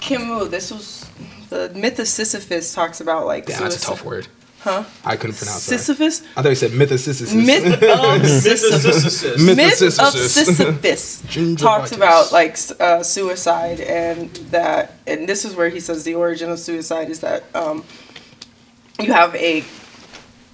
Camus. This was the myth of Sisyphus talks about like yeah, that's a tough word. Huh? I couldn't pronounce that. I thought you said mythosis. Myth of Sisyphus. Myth of Sisyphus. Myth of Sisyphus talks about like uh, suicide and that, and this is where he says the origin of suicide is that um, you have a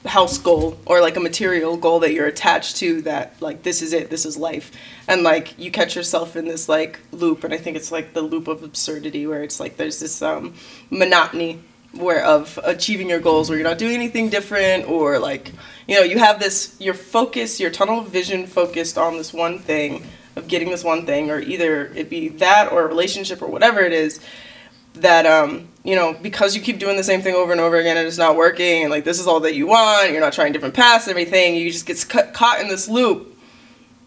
house goal or like a material goal that you're attached to that like this is it this is life and like you catch yourself in this like loop and i think it's like the loop of absurdity where it's like there's this um monotony where of achieving your goals where you're not doing anything different or like you know you have this your focus your tunnel vision focused on this one thing of getting this one thing or either it be that or a relationship or whatever it is that um you know because you keep doing the same thing over and over again and it's not working and like this is all that you want you're not trying different paths and everything you just get cut, caught in this loop.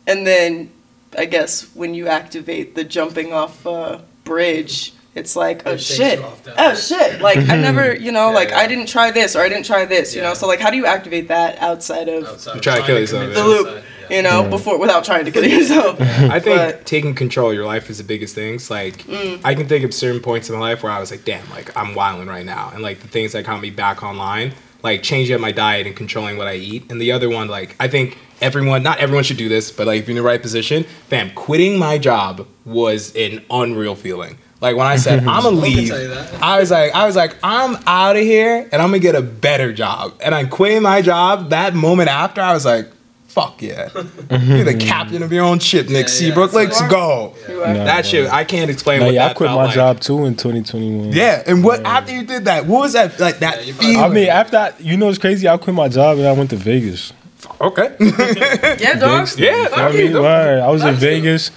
And then i guess when you activate the jumping off uh, bridge it's like oh It shit you off that oh way. shit like i never you know Yeah, like i didn't try this or i didn't try this you know so like how do you activate that outside of Outside You try to kill yourself, commit yeah. the loop suicide, yeah. you know before without trying to kill yourself I think But- taking control of your life is the biggest things. Like, Mm. I can think of certain points in my life where I was like, damn, like, I'm wilding right now. And, like, the things that got me back online, like, changing up my diet and controlling what I eat. And the other one, like, I think everyone, not everyone should do this, but, like, if you're in the right position, fam, quitting my job was an unreal feeling. Like, when I said, I'm gonna I leave, tell you that. I was like, I was like, I'm out of here and I'm gonna get a better job. And I quit my job that moment after, I was like, fuck yeah. You're the captain of your own ship, Nick Yeah, yeah, Seabrook. it's Let's like- go. You are. That shit, I can't explain Nah, what yeah, I quit felt my like. job too in 2021. Yeah, and what after you did that? What was that like? That Yeah, feeling? I mean, after I, you know, it's crazy. I quit my job and I went to Vegas. okay. yeah dog Yeah, you fuck feel you. me? Word. I was in That's it. Vegas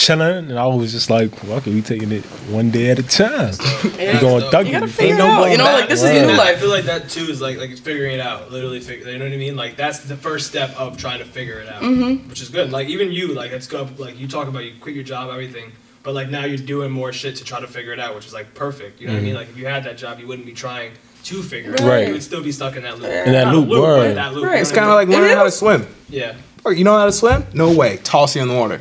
chilling, and I was just like, "Fuck it, we taking it one day at a time. Yeah. We going You thug you gotta figure it out going you know like this Right. is new life. I feel like that too is like like it's figuring it out. Literally, figure. You know what I mean? Like that's the first step of trying to figure it out, Mm-hmm. which is good. Like even you, like it's good. Like you talk about you quit your job, everything, but like now you're doing more shit to try to figure it out, which is like perfect. You know what I mean? Like if you had that job, you wouldn't be trying to figure it out. Right. You would still be stuck in that loop. In that Not a loop, but word. that loop. Right. It's kind of like learning how to swim. yeah. Oh, you know how to swim? No way. Toss you in the water.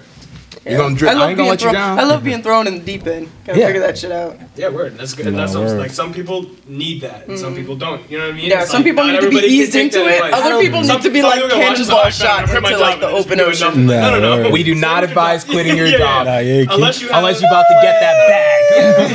You're gonna drip. I, ain't gonna being let you down. I love being thrown in the deep end. Gotta Yeah. figure that shit out. Yeah, word. That's good. Nah, That's what word. like some people need that, and some people don't. You know what I mean? Mm. Yeah, It's some like, people need to be everybody can eased into it. advice. Other people Some- need to be like people watch this, cannonball like, shot gonna into like the open do ocean. no, no, no. we do not advise quitting your Yeah, yeah. job Nah, yeah, keep- Unless you unless you're about to get that bag.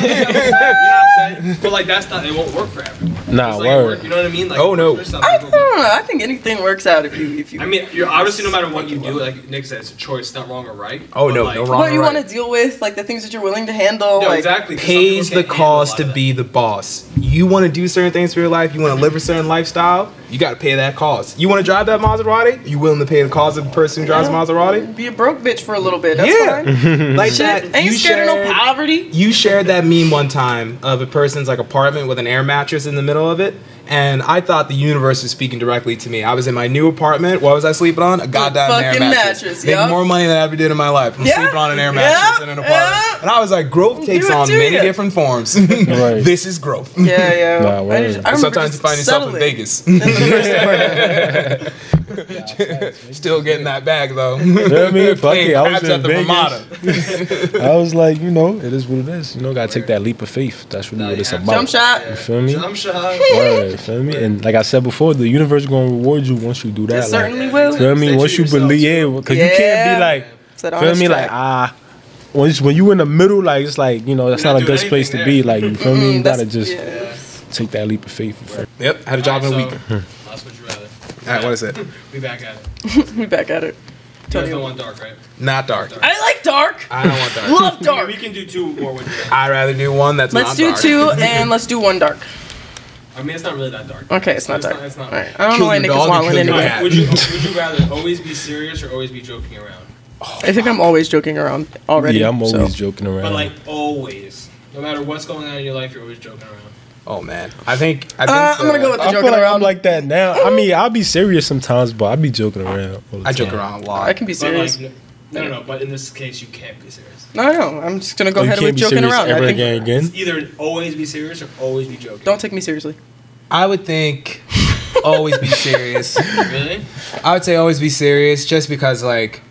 you know what I'm saying? But like that's not. It won't work for everyone. Nah, It's like, word. work- You know what I mean? Like, Oh, no. works for some I don't know. I think anything works out if you if you. I mean, you're obviously no matter what you do, like Nick said, it's a choice, not wrong or right. Oh, no, like, no wrong. what you right. want to deal with, like the things that you're willing to handle. No, like, exactly. 'cause some pays the can't handle a cost to be the boss. You want to do certain things for your life. You want to live a certain lifestyle. You got to pay that cost. You want to drive that Maserati. You willing to pay the cost of the person who drives a Maserati? Be a broke bitch for a little bit. That's Yeah. fine. like Shit, that. ain't you scared of no poverty. You shared that meme one time of a person's like apartment with an air mattress in the middle of it. And I thought the universe was speaking directly to me. I was in my new apartment. What was I sleeping on? A goddamn air fucking mattress. mattress, Making more money than I ever did in my life. I'm Yeah. sleeping on an air Yeah. mattress in an apartment. Yeah. And I was like, growth takes on many ya. different forms. Right. this is growth. Yeah, yeah. Nah, I, just, I Sometimes you find yourself in Vegas. in the first apartment. Still getting that bag though. You know what I mean? Fuck it. I was craps in at the Vegas. I was like, you know, it is what it is. You know, gotta take that leap of faith. That's really Nah, what it's about. Jump shot. You feel me? Jump shot. Word, you feel me? And like I said before, the universe gonna reward you once you do that. It like, certainly you will. feel me? Set Once you believe, to yeah, because you can't be like, Set feel me? track. Like ah, once when you in the middle, like it's like you know that's not, not a good doing place to be. Like you feel me? You Mm, that's- gotta just yeah. take that leap of faith. you? Yep, had a job in a week. That's what you rather. Alright, what is it? Be back at it. We back at it. You Tell guys you. don't want dark, right? Not dark. I like dark. I don't want dark. Love dark. we can do two more with you. I'd rather do one that's Let's not do dark. two and let's do one dark. I mean, it's not really that dark. Okay, it's not It's dark. not- it's not. Alright. I don't know why your Nick is wilding anyway. cat. Would you would you rather always be serious or always be joking around? I think I'm always joking around already. Yeah, I'm always so. joking around. But like always, no matter what's going on in your life, you're always joking around. Oh man, I think I think Uh, I'm gonna go with the I feel joking like around. I'm like that now. I mean, I'll be serious sometimes, but I'll be joking around. all the I joke time. around a lot. I can be serious. like, no, no, no. But in this case, you can't be serious. No, no, I'm just gonna go Oh, you ahead can't with be joking around. ever I think, again. Again. Either always be serious or always be joking. Don't take me seriously. I would think always be serious. really. I would say always be serious, just because like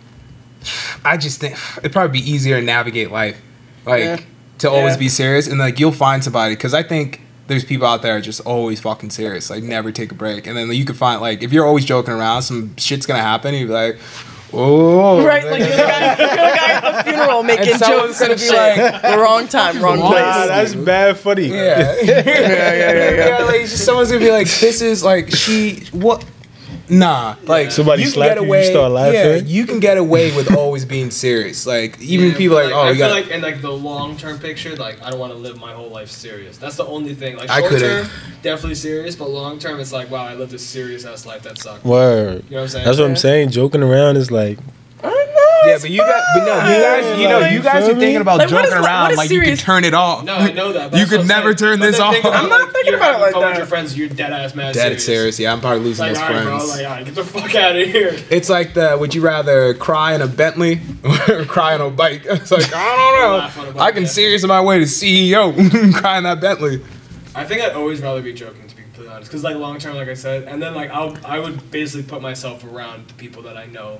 I just think it'd probably be easier to navigate life, like Yeah. to always Yeah. be serious, and like you'll find somebody. Because I think there's people out there just always fucking serious, like never take a break. And then you could find like if you're always joking around, some shit's gonna happen. You'd be like, oh, Right, like you're the guy, you're the guy at the funeral making someone's jokes and gonna shit. be like, the wrong time, wrong Wow, place. That's bad funny. Yeah. yeah, yeah, yeah, Like it's just someone's gonna be like, this is like she what. Nah, like Somebody can slap get you, you start laughing? Yeah, you can get away with always being serious. Like even Yeah, people but, like, oh, I you feel got. like in like the long term picture, like I don't want to live my whole life serious. That's the only thing. Like short term, definitely serious, but long term, it's like wow, I lived a serious ass life. That sucked. Word. You know what I'm saying? That's what I'm saying. Joking around is like, I know. Yeah, but you got, but no, you fine. guys, you know, Like, you guys are thinking about Like, what joking is- what around is like you can serious? turn it off. No, I know that. but You that's could what I'm never saying. turn But this then think off. about, I'm not thinking you're about it having like fun that. With your friends, you're dead ass mad Dead serious. Yeah, I'm probably losing Like, those all right, bro, friends. like, all right, get the fuck out of here. It's like the would you rather cry in a Bentley or cry on a bike? It's like I Laugh on a don't know. bike, I can yeah. serious my way to CEO crying that Bentley. I think I'd always rather be joking, to be completely honest. Because like long term, like I said, and then like I'll I would basically put myself around the people that I know.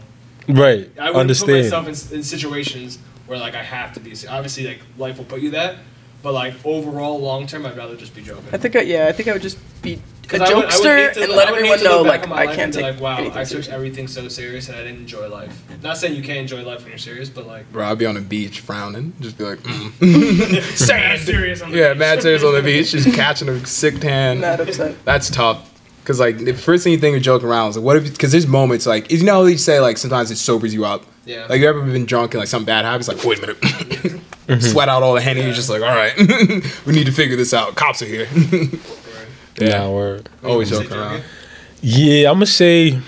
Right. I would put myself in, in situations where like I have to be. Obviously, like life will put you that, but like overall, long term, I'd rather just be joking. I think, I, yeah, I think I would just be a 'Cause I would- I would jokester to- and I let would hate everyone to look know, back like, on my I life can't and be take like, wow, anything I took serious. everything so serious and I didn't enjoy life. Not saying you can't enjoy life when you're serious, but like, Bro, I'd be on the beach frowning, just be like, mm. mad serious on the yeah, beach. mad serious on the beach, just catching a sick tan. Not upset. That's tough. Cause like the first thing you think of joking around is like, what if? Because there's moments like you know how they say like sometimes it sobers you up. Yeah. Like you ever been drunk and like something bad happens? Like wait a minute, mm-hmm. sweat out all the henny. You're just like, all right, we need to figure this out. Cops are here. Nah, word. Always joking around. Yeah, I'm gonna say,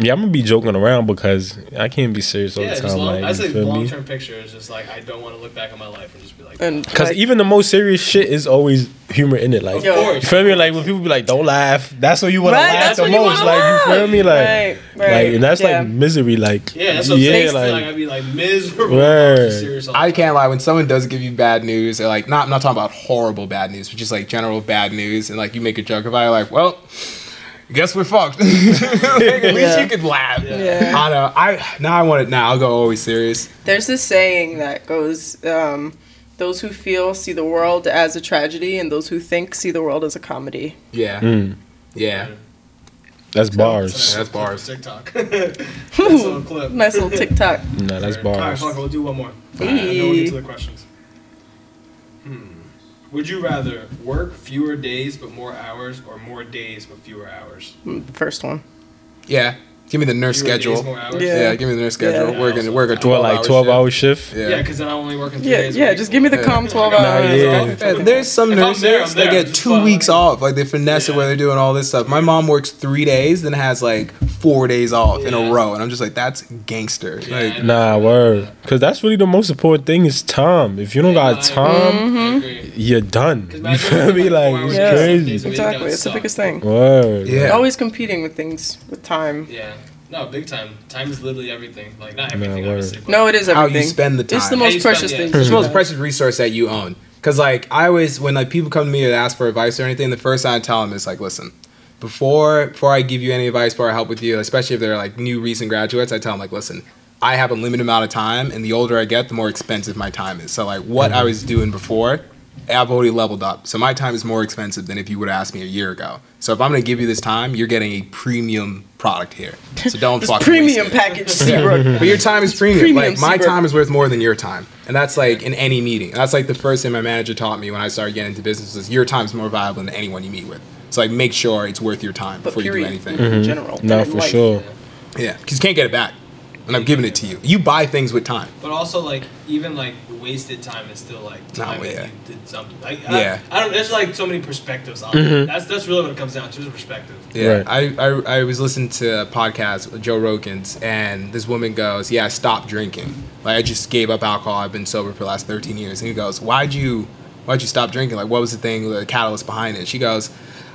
yeah, I'm gonna be joking around because I can't be serious all Yeah, the time. long, like, I you say feel long term picture is just like I don't want to look back on my life and just be like, And Because like, even the most serious shit is always humor in it. Like, of Yo. you course. feel me? Like when people be like, "Don't laugh," that's when you want Right, to laugh the when you most. wanna Like, you feel me? Like, Right, like, and that's yeah. like misery. Like, Yeah, that's what yeah, like, like, I'd be like miserable. Word. Just serious all the I can't lie. When someone does give you bad news, or like not, I'm not talking about horrible bad news, but just like general bad news, and like you make a joke about it, like, well, guess we're fucked. like, at least Yeah. you could laugh. Yeah. I know. I now I want it. Now I'll go always serious. There's this saying that goes, um, "Those who feel see the world as a tragedy, and those who think see the world as a comedy." Yeah. mm, Yeah. that's bars. That's That's bars. TikTok. That's a little clip. Nice little TikTok. Nah, that's All right, bars. fuck, we'll do one more. Hey. And then we'll get to the questions. Hmm. Would you rather work fewer days but more hours, or more days but fewer hours? Mm, First one. Yeah. Give me the nurse Fewer schedule. Days, more hours? Yeah. Yeah. give me the nurse schedule. Yeah. Work a work a What, twelve like hour twelve shift. hour shift? Yeah. Yeah, because then I'm only working three Yeah, days. a yeah. Just give me the calm twelve Nah, hours. yeah. Yeah, There's some If nurses there, I'm that get Just two fun. weeks off. Like they finesse it where they're doing all this stuff. My mom works three days, then has like four days off in a row, and I'm just like, that's gangster. Yeah, Like, Nah, word. Because that's really the most important thing is time. If you don't Yeah, got time, Mm-hmm. I agree. you're done. You imagine feel working, me? like, Like, it's hours Yeah. crazy. a Exactly. that It's the biggest thing. Word. Yeah. Always competing with things with time. Yeah. No, big time. Time is literally everything. Like not everything, word. obviously. but- No, it is everything. how you spend the time. It's the most you spend- precious yeah. thing. It's It's the most precious resource that you own. Cause like I always, when like people come to me and ask for advice or anything, the first thing I tell them is like, listen, before before I give you any advice, before I help with you, especially if they're like new recent graduates, I tell them like, listen, I have a limited amount of time, and the older I get, the more expensive my time is. So like what mm-hmm. I was doing before, I've already leveled up. So my time is more expensive than if you would have asked me a year ago. So if I'm gonna give you this time, you're getting a premium product here. So don't This fucking premium package, Seabrook. But your time is premium. premium, like my Seabrook. time is worth more than your time, and that's like in any meeting. That's like the first thing my manager taught me when I started getting into business was your time is more valuable than anyone you meet with. So like make sure it's worth your time But before you do period. anything. In mm-hmm. general. No, for life. sure. Yeah, because you can't get it back, and I'm giving it to you. You buy things with time. But also, like, even like wasted time is still like time No, that yeah. you did something. Like, Yeah. I, I don't. There's like so many perspectives on it. Mm-hmm. That's that's really what it comes down to is perspective. Yeah, Right. I, I I was listening to a podcast with Joe Rogan's, and this woman goes, "Yeah, I stopped drinking. Like I just gave up alcohol. I've been sober for the last 13 years." And he goes, "Why'd you Why'd you stop drinking? Like what was the thing, the catalyst behind it?" She goes,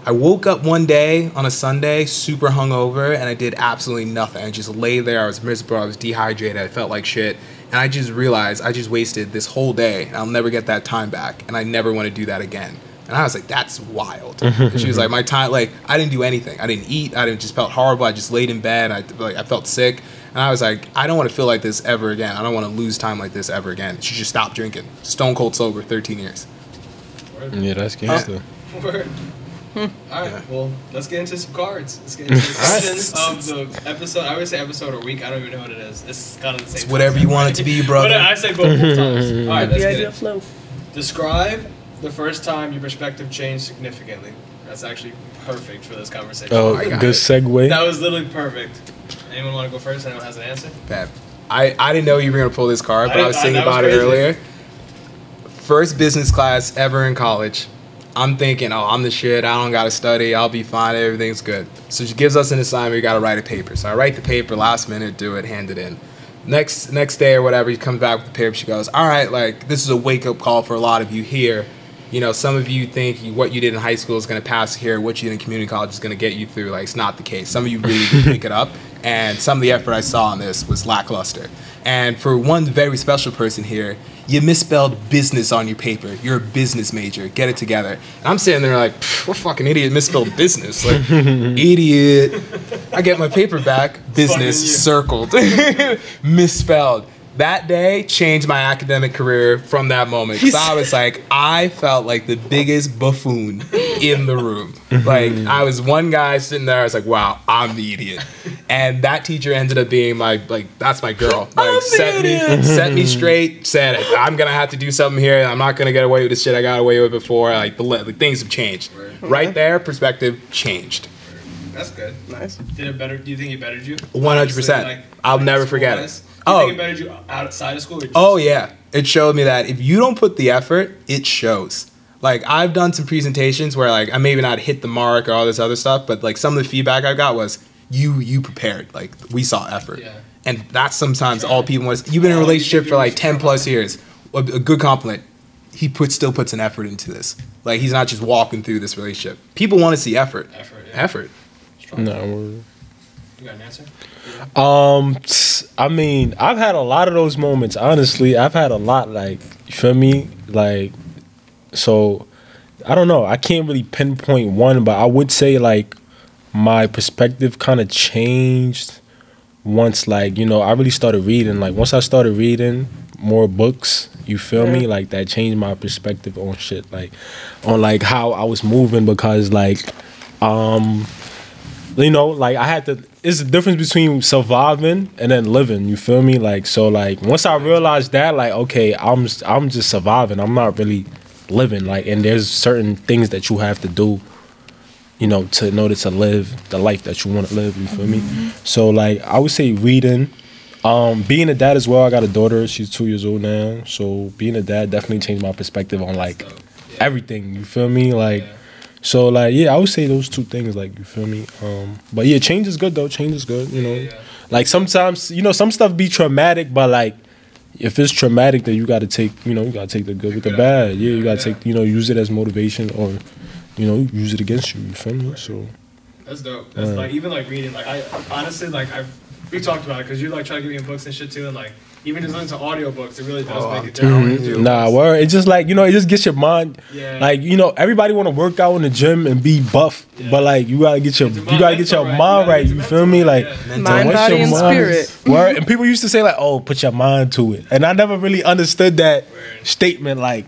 "I woke up one day on a Sunday, super hungover, and I did absolutely nothing. I just lay there. I was miserable. I was dehydrated. I felt like shit." And I just realized I just wasted this whole day. I'll never get that time back, and I never want to do that again. And I was like, that's wild. And she was like, my time, like, I didn't do anything. I didn't eat. I didn't just felt horrible. I just laid in bed. I like, I felt sick. And I was like, I don't want to feel like this ever again. I don't want to lose time like this ever again. She just stopped drinking. Stone cold sober, 13 years. Yeah, that's gangster. Word. Hmm. All right. Well, let's get into some cards. Let's get into the All right. questions of the episode. I would say episode or week. I don't even know what it is. It's kind of the same. It's whatever you want it to be, brother. But I say both times. All right. Let's the get idea it. flow. Describe the first time your perspective changed significantly. That's actually perfect for this conversation. Oh, I got good it. segue. That was literally perfect. Anyone want to go first? Anyone has an answer? Bad. I, I didn't know you were gonna pull this card, but I- I, was I- thinking was about it earlier. First business class ever in college. I'm thinking, oh, I'm the shit. I don't gotta study. I'll be fine. Everything's good. So she gives us an assignment. We gotta write a paper. So I write the paper last minute, do it, hand it in. Next next day or whatever, he comes back with the paper. She goes, all right, like this is a wake up call for a lot of you here. You know, some of you think what you did in high school is to pass here. What you did in community college is to get you through. Like, it's not the case. Some of you really did pick it up. And some of the effort I saw on this was lackluster. And for one very special person here, you misspelled business on your paper. You're a business major. Get it together. And I'm sitting there like, what fucking idiot misspelled business? Like, idiot. I get my paper back. Business circled. misspelled. That day changed my academic career from that moment. 'Cause I was like, I felt like the biggest buffoon in the room. Mm-hmm. Like, I was one guy sitting there. I was like, wow, I'm the idiot. And that teacher ended up being my like, that's my girl. Like, the set me, idiot. set me mm-hmm. straight. Said I'm gonna have to do something here. I'm not gonna get away with the shit I got away with before. Like the, le- the things have changed. Right there, perspective changed. That's good. Nice. Did it better? Do you think it bettered you? 100%. I'll never forget it. School-wise? Do you Oh. think it bettered you outside of school? Or just Oh yeah, it showed me that if you don't put the effort, it shows. Like I've done some presentations where like I maybe not hit the mark or all this other stuff, but like some of the feedback I got was you you prepared. Like we saw effort, Yeah. and that's sometimes Try. all people want. You've been in a relationship for like ten plus years. A, a good compliment. He put still puts an effort into this. Like he's not just walking through this relationship. People want to see effort. Effort. Yeah. Effort. Strong. No, we're- You got an answer? Um, tss, I mean, I've had a lot of those moments. Honestly, I've had a lot. Like, you feel me? Like, so I don't know. I can't really pinpoint one, but I would say like my perspective kind of changed once, like you know, I really started reading. Like once I started reading more books, you feel me? Like that changed my perspective on shit. Like on like how I was moving because like um you know, like I had to. It's the difference between surviving and then living. You feel me? Like so, like once I realized that, like okay, I'm I'm just surviving. I'm not really living. Like, and there's certain things that you have to do, you know, to in order to live the life that you want to live. You feel me? So like I would say reading. Um, being a dad as well. I got a daughter. She's two years old now. So being a dad definitely changed my perspective on like everything. You feel me? Like. Yeah. So like yeah, I would say those two things. Like you feel me? Um, but yeah, change is good though. Change is good. You know, Yeah, yeah. like sometimes you know some stuff be traumatic, but like if it's traumatic, then you got to take you know you got to take the good with the bad. Yeah, you got to Yeah. take you know use it as motivation or you know use it against you. You feel me? So That's dope. That's Right. like even like reading. Like I honestly like I we talked about it because you like try to give me books and shit too, and like even just listening to audiobooks, it really does Oh, make I'm a difference. telling you. nah, word. It's just like you know, it just gets your mind. Yeah. Like you know, everybody want to work out in the gym and be buff, Yeah. but like you gotta get your Get you gotta get your mental mind right. right. You You feel me? your Like mental Mental. Mind, body, your and mind- spirit. Word. And people used to say like, "Oh, put your mind to it," and I never really understood that statement. Like,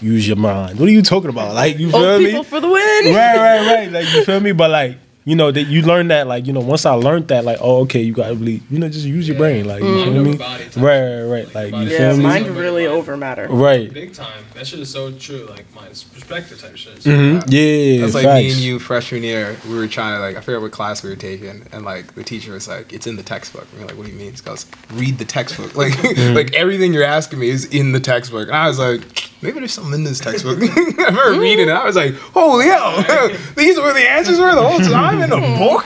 use your mind. What are you talking about? Like, you feel Old me? people for the win. right, right, right. Like, you feel me? But like, you know, that you learn that. Like, you know, once I learned that, like, oh, okay, you gotta really, you know, just use your Yeah. brain. Like, you Mind feel over me? Right, right, right. Like, you Body. feel Yeah, me? mind Mind. really over matter. Right. Big time. That shit is so true. Like my perspective type shit. hmm Yeah, That's like facts. me and you freshman year. We were trying to like I forget what class we were taking, and like the teacher was like, "It's in the textbook." And we we're like, "What do you mean?" He goes, "Read the textbook." Like Mm-hmm. like everything you're asking me is in the textbook, and I was like, "Maybe there's something in this textbook." I remember reading it. I was like, "Holy hell! These were the answers were the whole time in a book.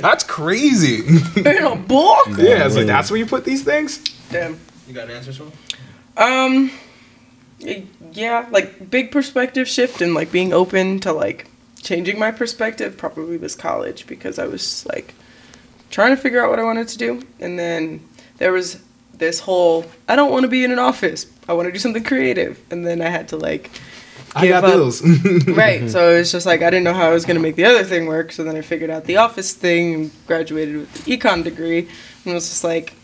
that's crazy." In a book. yeah, it's like that's where you put these things. Damn. You got an answer, Sean? Um, yeah, like big perspective shift and like being open to like changing my perspective probably was college because I was like trying to figure out what I wanted to do, and then there was this whole I don't want to be in an office. I want to do something creative, and then I had to like I got up- bills. right. So it's just like I didn't know how I was gonna make the other thing work. So then I figured out the office thing and graduated with the econ degree, and it was just like,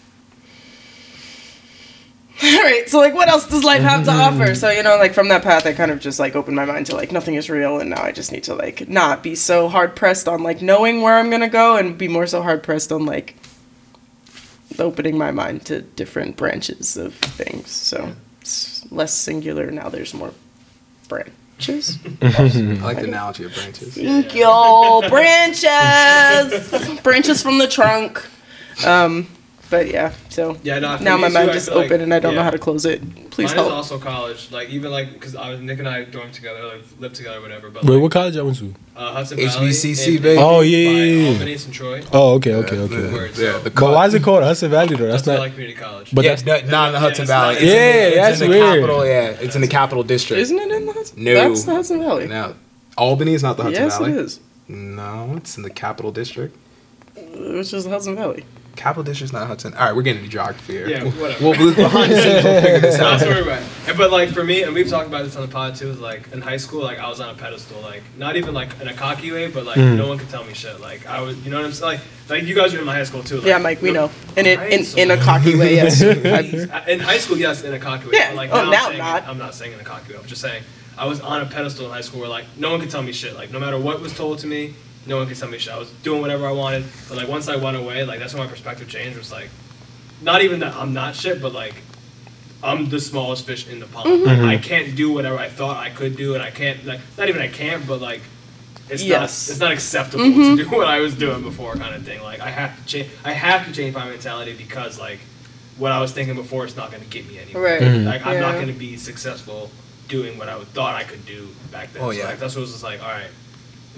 all right, so like, what else does life have to mm-hmm. offer? So you know, like from that path, I kind of just like opened my mind to like nothing is real, and now I just need to like not be so hard pressed on like knowing where I'm gonna go, and be more so hard pressed on like opening my mind to different branches of things. So it's less singular now. There's more branches. I like the analogy of branches. Thank you. Branches. branches from the trunk. Um, but yeah, so Yeah, no. now my mind is just feel like- open and I don't know how to close it. Please Mine help. is also college. Like even like because I was Nick and I dormed together, like lived together, whatever. But Wait, like, what college I went to? uh, Hudson Valley, HVCC, baby. Oh, yeah, yeah, yeah. Albany and Troy. Oh, okay, okay, Yeah, okay. the- Word, Yeah, so- the But why is it called Hudson Valley though? That's That's not. like community college. But yeah, that's- no, not in the Hudson it's not- Valley. it's It's in Yeah, it's that's in the weird. capital. Yeah, it's in the capital district. Isn't it in the Hudson? No. That's the Hudson Valley. No, Albany is not the Hudson yes, Valley. it is. No, it's in the capital district. Which is the Hudson Valley. Capital district's not Hudson. All right, we're getting into geography here. Yeah, whatever. We'll, we'll behind the scenes. We'll figure this out. that's where we're at. And- But like for me, and we've talked about this on the pod too. Is like in high school, like I was on a pedestal, like not even like in a cocky way, but like Mm. no one could tell me shit. Like I was, you know what I'm saying? Like, like you guys are in my high school too. Like, Yeah, Mike, we no- know. In it, in, so- in a cocky way, yes. In high school, yes, in a cocky way. Yeah. But like Oh, now, now I'm saying, not. I'm not saying in a cocky way. I'm just saying I was on a pedestal in high school where like no one could tell me shit. Like no matter what was told to me, no one could tell me shit. I was doing whatever I wanted. But like once I went away, like that's when my perspective changed. Was like, not even that I'm not shit, but like. I'm the smallest fish in the pond. Mm-hmm. Like, I can't do whatever I thought I could do, and I can't like not even I can't, but like it's Yes. not it's not acceptable Mm-hmm. to do what I was doing before, kind of thing. Like I have to change. I have to change my mentality because like what I was thinking before is not going to get me anywhere. Right. Mhm. Like I'm not going to be successful doing what I thought I could do back then. Oh, So, yeah. like, that's what it was just like. All right, let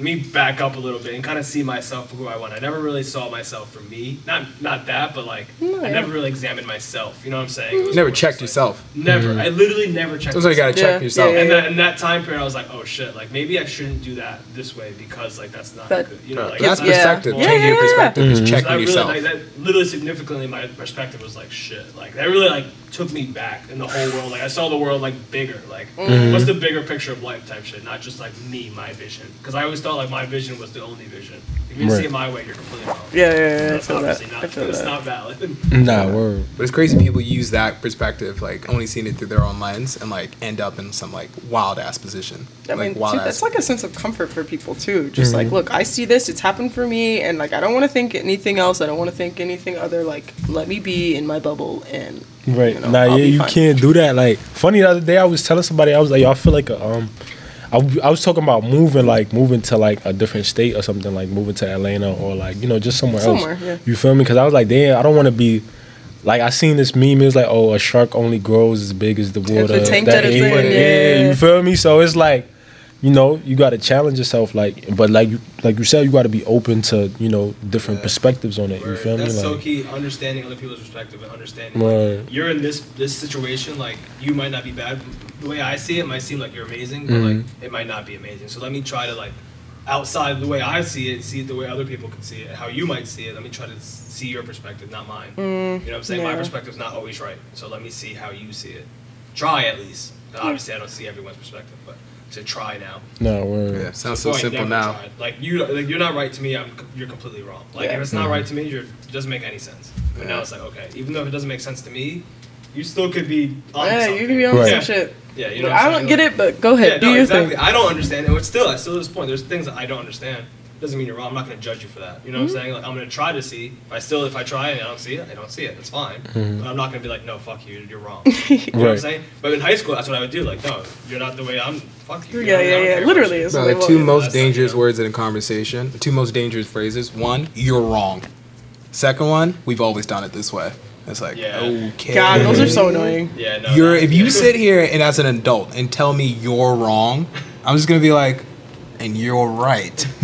me back up a little bit and kind of see myself for who I want. I never really saw myself for me. Not not that, but like No, I yeah. never really examined myself. You know what I'm saying? It was Never checked like- yourself. Never. I literally never checked. That's why you gotta myself. check Yeah, yourself. yeah, And yeah. that, in that time period, I was like, oh shit, like maybe I shouldn't do that this way because like that's not That- good. You know, like That's perspective. acceptable. Yeah, Changing your yeah, yeah. perspective is Mhm. So I checking really, yourself. like, that literally significantly my perspective was like shit. Like that really like took me back in the whole world. Like I saw the world like bigger. Like Mm-hmm. what's the bigger picture of life type shit, not just like me, my vision. Because I always thought like my vision was the only vision. If you didn't see it my way, you're completely wrong. Yeah, yeah, yeah. I That's feel that. not. I feel it's that. not valid. Nah, word. But it's crazy people use that perspective, like only seeing it through their own lens, and like end up in some like wild ass position. I mean, like wild too, that's like a sense of comfort for people too. Just like, look, I see this; it's happened for me, and like, I don't want to think anything else. I don't want to think anything other. Like, let me be in my bubble, and Right. you know, nah, I'll yeah, be you fine. can't do that. Like, funny the other day, I was telling somebody, I was like, yo, I feel like a, um, I, I was talking about moving, like moving to like a different state or something, like moving to Atlanta or like you know just somewhere, Somewhere, else. yeah. You feel me? Because I was like, damn, I don't want to be. Like I seen this meme, it's like, oh, a shark only grows as big as the water. tank that it's in, yeah, yeah. you feel me? So it's like, you know, you got to challenge yourself, like, but like you, like you said, you got to be open to, you know, different Yeah. perspectives on it. You Word. feel me? That's so Like, key. Understanding other people's perspective and understanding Right. like, you're in this this situation. Like you might not be bad. The way I see it, it might seem like you're amazing, but like Mhm. it might not be amazing. So let me try to like outside the way I see it, see it the way other people can see it, how you might see it. Let me try to see your perspective, not mine. you know what I'm saying? My yeah. perspective's not always right. So let me see how you see it. Try at least. Now, obviously, I don't see everyone's perspective, but to try now. nah, word. yeah, sounds so Before simple now. tried. Like you, like you're not right to me. I'm, you're completely wrong. Like Yeah. if it's not Mhm. right to me, you're, it doesn't make any sense. But now Yeah. it's like okay, even though if it doesn't make sense to me, you still could be on yeah, something. you can be on Right. some shit. Yeah, you know. I don't get Like- it, but go ahead, Yeah, do no, your exactly. thing. I don't understand it. But still, I still to this point, there's things that I don't understand. Doesn't mean you're wrong. I'm not going to judge you for that. You know Mm-hmm. what I'm saying? Like I'm going to try to see. If I still, if I try and I don't see it, I don't see it. That's fine. Mhm. But I'm not going to be like, no, fuck you, you're wrong. You know what I'm saying? But in high school, that's what I would do. Like, no, you're not the way I'm. Fuck you. you Yeah, know, yeah, yeah. care Literally, you. it's Bro, what the two want. most That's like, dangerous you know. words in a conversation, the two most dangerous phrases. One, you're wrong. Second one, we've always done it this way. It's like, Yeah. okay. God, those are so annoying. Yeah, no. You're that- if you sit here and as an adult and tell me you're wrong, I'm just gonna be like, and you're right.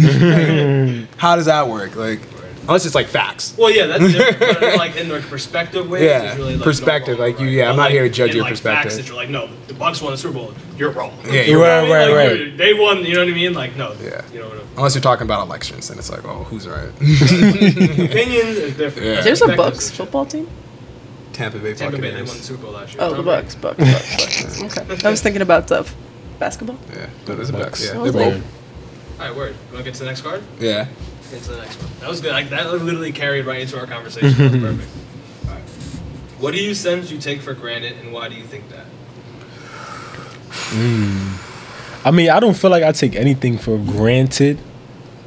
How does that work? Like, unless it's like facts. Well, yeah, that's different. but, like in the perspective way. Yeah, it's really, like, perspective, no like, you- right. yeah, I'm But, not like, here to judge in, your like, perspective. Facts that you're like, no, the Bucks won the Super Bowl. You're wrong. Yeah, you're Right, You know what I right, mean? Like, right. dude, They won. You know what I mean? Like, no. Yeah. You know what I mean? Unless you're talking about elections, then it's like, oh, who's right? Opinions is different. Yeah. There's a Bucks football team. Tampa Bay Tampa Bay, they won the Super Bowl last year. Oh, the Bucks, Bucks, Bucks, Bucks. Okay. I was thinking about uh, basketball. Yeah, There's a Bucks. Yeah, they're cool. both. All right, word. You want to get to the next card? Yeah. Get to the next one. That was good. Like, that literally carried right into our conversation. That was perfect. All right. What do you sense you take for granted, and why do you think that? I mean, I don't feel like I take anything for granted.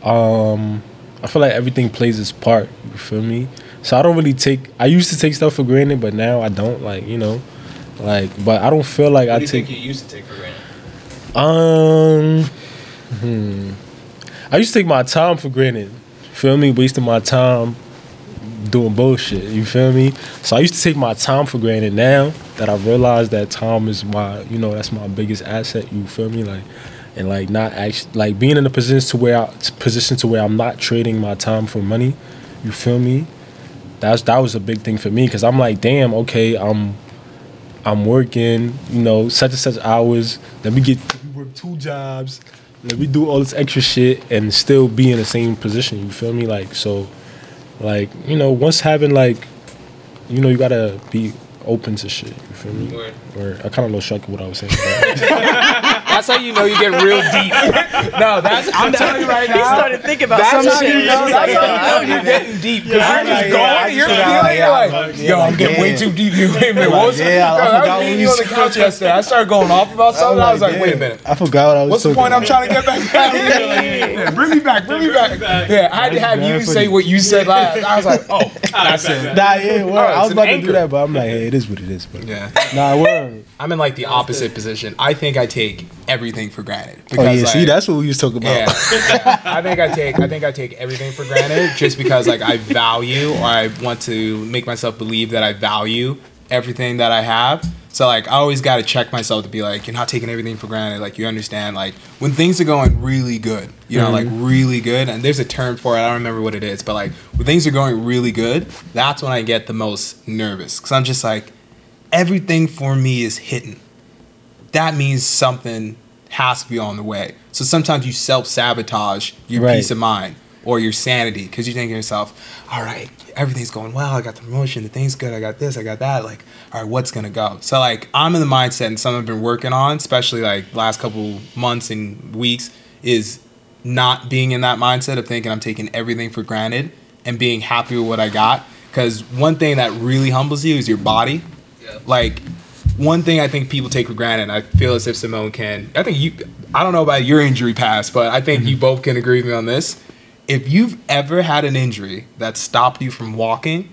Um, I feel like everything plays its part. You feel me? So I don't really take. I used to take stuff for granted, but now I don't. Like you know, like. But I don't feel like What I do you take. think you used to take for granted? Um, hmm. I used to take my time for granted. Feel me? Wasting my time doing bullshit. You feel me? So I used to take my time for granted. Now that I realize that time is my, you know, that's my biggest asset. You feel me? Like, and like not actually like being in a position to where I, position to where I'm not trading my time for money. You feel me? That's that was a big thing for me because I'm like, damn, okay, I'm I'm working, you know, such and such hours. Let me get me work two jobs. Let me do all this extra shit and still be in the same position. You feel me? Like so, like you know, once having like, you know, you gotta be open to shit. You feel me? Word. Or I kind of lost track of what I was saying. That's how you know you get real deep. no, that's I'm telling you right now. He started thinking about That's some how shit. you know. That's how "Oh, you know you're getting deep because Yeah, you're just yeah, going. you're feeling You're I'm like, like, yo, I'm getting way too deep. You wait a minute. What was Yeah, I forgot I was what me and we you on the couch yesterday. I started going off about something. I was like, wait a minute. I forgot what I was What's the point I'm trying to get back? Yeah, bring me back, bring me back. Yeah, I had to have you say what you said last. I was like, oh, that's it. Nah, yeah, well, I was about to do that, but I'm like, hey, it is what it is. But Yeah. nah, word. I'm in like the opposite position. I think I take everything for granted. Oh yeah, like, see, that's what we was talking about. Yeah, I think I take I think I take everything for granted just because like I value or I want to make myself believe that I value everything that I have. So like I always got to check myself to be like you're not taking everything for granted. Like you understand like when things are going really good, you know, like mm-hmm. really good. And there's a term for it. I don't remember what it is, but like when things are going really good, that's when I get the most nervous because I'm just like everything for me is hitting that means something has to be on the way. So sometimes you self sabotage your Right. peace of mind or your sanity because you think to yourself, all right, everything's going well. I got the promotion, the thing's good. I got this, I got that. Like, all right, what's gonna go? So like, I'm in the mindset, and something I've been working on, especially like last couple months and weeks, is not being in that mindset of thinking I'm taking everything for granted and being happy with what I got. Because one thing that really humbles you is your body. Yeah. Like one thing I think people take for granted, I feel as if Simone can. I think you. I don't know about your injury past, but I think you mm-hmm. both can agree with me on this. If you've ever had an injury that stopped you from walking,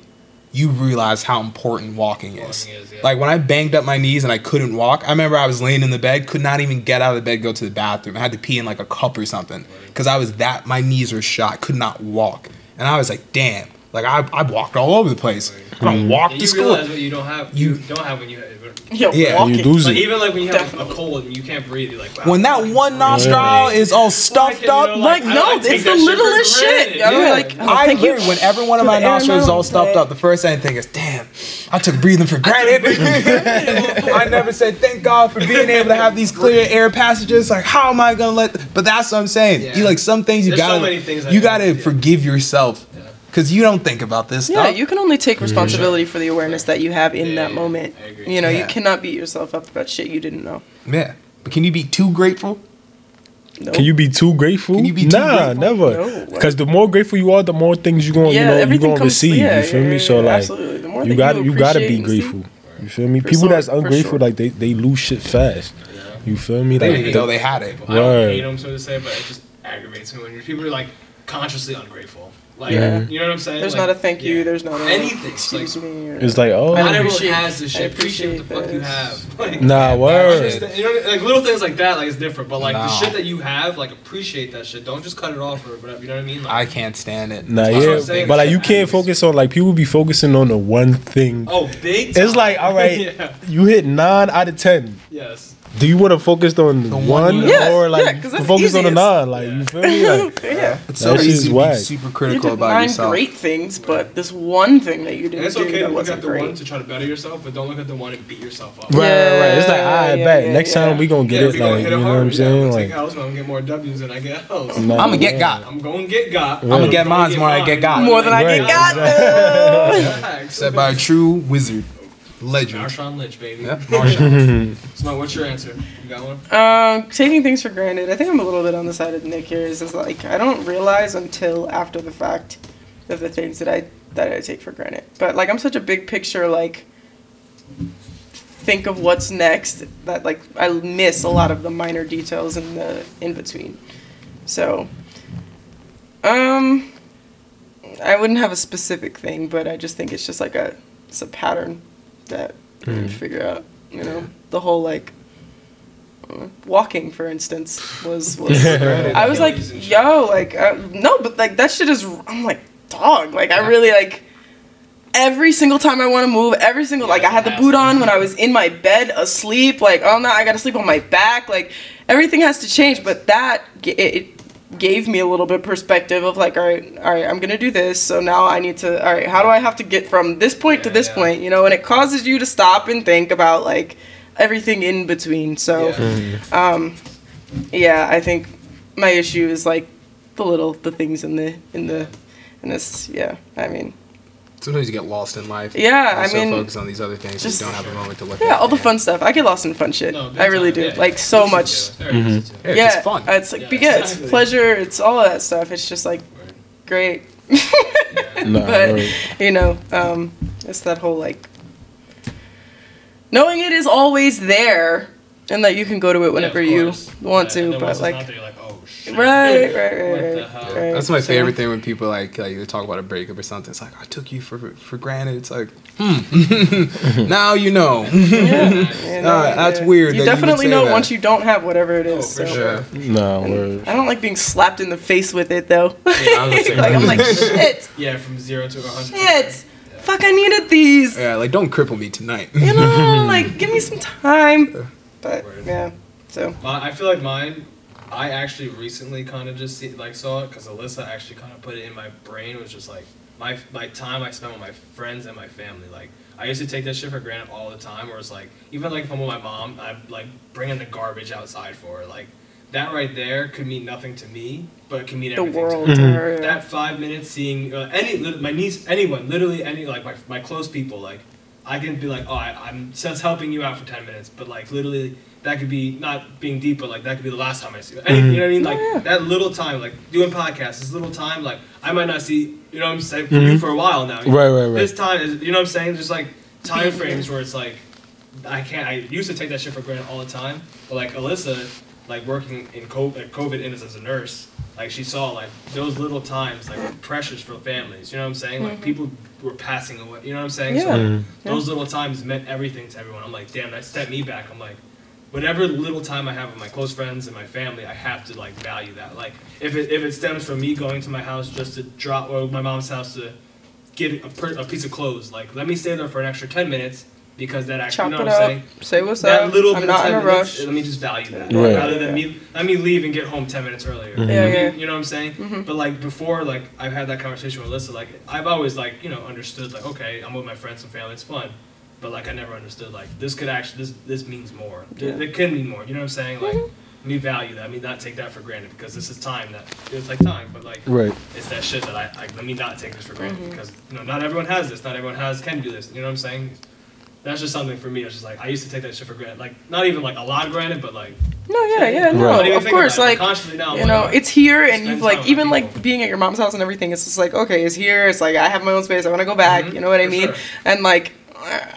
you realize how important walking is. Walking is, yeah. Like when I banged up my knees and I couldn't walk, I remember I was laying in the bed, could not even get out of the bed, go to the bathroom. I had to pee in like a cup or something because I was that. My knees were shot, could not walk, and I was like, damn. Like I, I walked all over the place. I don't walk And to you school. realize what you don't have. You, You- don't have when you. Yo, Yeah, walking. you lose Like it. even like when you have a cold and you can't breathe, you're like. Wow, When that one nostril is all stuffed you know, up, Like, I- no, I take it's the that shit for littlest shit. granted. I was Yeah. like, oh, I thank you literally, when every one of my the air nostrils is all miles stuffed today. up, the first thing I think is, damn, I took breathing for granted. I never said thank God for being able to have these clear air passages. Like, how am I gonna let? But that's what I'm saying. Yeah. You like some things you There's so gotta, many things I you don't- gotta yeah. forgive yourself because you don't think about this Yeah, stuff. you can only take responsibility for the awareness that you have in Yeah, that moment. I. You know, you cannot beat yourself up about shit you didn't know. yeah. But can you be too grateful? No. Can you be too grateful? Can you be too nah, grateful? never. No. Because the more grateful you are, the more things you're going, yeah, you know, you're going to comes. receive. yeah, you feel yeah, me? yeah, So like, absolutely. The more you got to you got to be and see- grateful. You feel me? For People that's sure, for ungrateful, sure. like they they lose shit fast. You feel me? They Like, didn't even know they had it. I don't Word. hate them, so to say, but it just aggravates me when people are like consciously ungrateful. Like, Yeah. you know what I'm saying? There's Like, not a thank you. yeah. There's not a Anything, Excuse like- me. Or, it's like oh, Not I everyone appreciate- has this I shit. Appreciate what the fuck appreciate you this. have. Like, nah, Yeah, word. Understand- You know, like little things like that, like it's different. But like No. the shit that you have, like appreciate that shit. Don't just cut it off or whatever. You know what I mean? Like, I can't stand it. Nah, That's what I'm yeah, saying. but like you can't focus on like people be focusing on the one thing. oh, big. It's like all right, yeah. you hit nine out of ten. Yes. Do you want to focus on one one Yeah, or yeah, like 'cause that's focus on the nine? Like you feel me? Like, yeah. It's so That shit is easy to whack. be super critical did about nine yourself. great things, but this one thing that you didn't it's okay to that look at the great. one to try to better yourself, but don't look at the one and beat yourself up. right, right, right. It's like, Yeah, I yeah, bet yeah, next yeah. time we gonna get yeah, it. gonna Like hit you it know what. I'm Yeah, saying? I'm gonna Like, take L's, I'm gonna get more W's than I get L's. I'ma get yeah. got. I'm going to get got. Right. I'ma get gonna mines more than I get got. More than I get got. Facts. Said by a true wizard, legend. Marshawn Lynch, baby. Yep, Marshawn. So, what's your answer? You got one? Um, taking things for granted. I think I'm a little bit on the side of Nick here. Is, is like I don't realize until after the fact of the things that I that I take for granted. But like I'm such a big picture like think of what's next that like I miss a lot of the minor details in the in between. So um I wouldn't have a specific thing, but I just think it's just like a it's a pattern that you Mm. can figure out, you know, the whole like uh, walking for instance was was I was like, Achilles and shit. yo, like, uh, no, but like that shit is. I'm like, dog. Like, I really like. Every single time I want to move, every single like I had the boot on when I was in my bed asleep. Like, oh no, I gotta sleep on my back. Like, everything has to change. But that it, it gave me a little bit perspective of like, all right, all right, I'm gonna do this. So now I need to. All right, how do I have to get from this point to this yeah. point? You know, and it causes you to stop and think about like everything in between. So Yeah. Mm-hmm. Um, yeah, I think my issue is like the little the things in the in the in this. Yeah, I mean, Sometimes you get lost in life. Yeah, You're I so mean, focused on these other things, just- you don't have a moment to look at it. yeah, at. all the fun stuff. I get lost in fun shit. No, I really time, do. yeah. Like so Easy much. do. Very easy to do. Yeah, Yeah, it's fun. it's like Yeah, yeah, it's exactly. pleasure. It's all of that stuff. It's just like great. Nah, but word. you know, um, it's that whole like knowing it is always there and that you can go to it whenever Yeah, you want Yeah, and to. then But once it's like, not there, you're like, shit. right, right, right, What the right, hell? right. That's my So- favorite thing when people like like they talk about a breakup or something. It's like I took you for for granted. It's like, hmm. now you know. Yeah, you know, Ah, that's yeah. weird You that you would definitely say know that. once you don't have whatever it is. Oh, for so. sure. Nah, word. I don't like being slapped in the face with it though. I'm like I'm like shit, Yeah, from zero to a hundred. shit. Fuck, I needed these. Yeah, like don't cripple me tonight. You know, like give me some time. But yeah, so I feel like mine. I actually recently kind of just see, like saw it because Alyssa actually kind of put it in my brain. Was just like my my time I spent with my friends and my family. Like I used to take that shit for granted all the time. Where it's like even like if I'm with my mom, I'm like bringing the garbage outside for her. Like that right there could mean nothing to me, but it can mean the everything world. To her. to her, yeah. That five minutes seeing uh, any my niece, anyone, literally any like my my close people, like I can be like, oh, I, I'm just helping you out for ten minutes, but like literally that could be not being deep, but like that could be the last time I see you. Any, You know what I mean? Like yeah. that little time, like doing podcasts, this little time, like I might not see, you know what I'm saying, for you for a while now. Right, right, right. This time is, you know what I'm saying? There's like time frames where it's like I can't. I used to take that shit for granted all the time, but like Alyssa, like working in COVID, COVID in as a nurse, like she saw like those little times, like pressures for families. You know what I'm saying? Like people were passing away. You know what I'm saying? So Mm-hmm. Yeah. those little times meant everything to everyone. I'm like, damn, that set me back. I'm like. Whatever little time I have with my close friends and my family, I have to like value that. Like, if it if it stems from me going to my house just to drop, or my mom's house to get a, per, a piece of clothes. Like, let me stay there for an extra 10 minutes because that actually, Chop you know what I'm up. saying? Say what's That up. little I'm bit not of in 10 a minutes, rush. let me just value that. Right. Rather than me, let me leave and get home 10 minutes earlier. Yeah, Let me- You know what I'm saying? Mm-hmm. But like before, like I've had that conversation with Alyssa, like I've always like, you know, understood like, okay, I'm with my friends and family, it's fun. But like I never understood like this could actually, this this means more. Yeah. It, can mean more. You know what I'm saying? Like, me value that. I mean, not take that for granted because this is time that, it's like time, but like, Right. it's that shit that I, I let me not take this for granted Mm-hmm. because you know not everyone has this, not everyone has can do this. You know what I'm saying? That's just something for me. It's just like I used to take that shit for granted, like not even like a lot of granted, but like No, yeah, yeah, no, I of course, like now, you know, oh, it's here, and you've like even like being at your mom's house and everything. It's just like okay, it's here. It's like I have my own space. I want to go back. Mhm, You know what I mean? sure. And like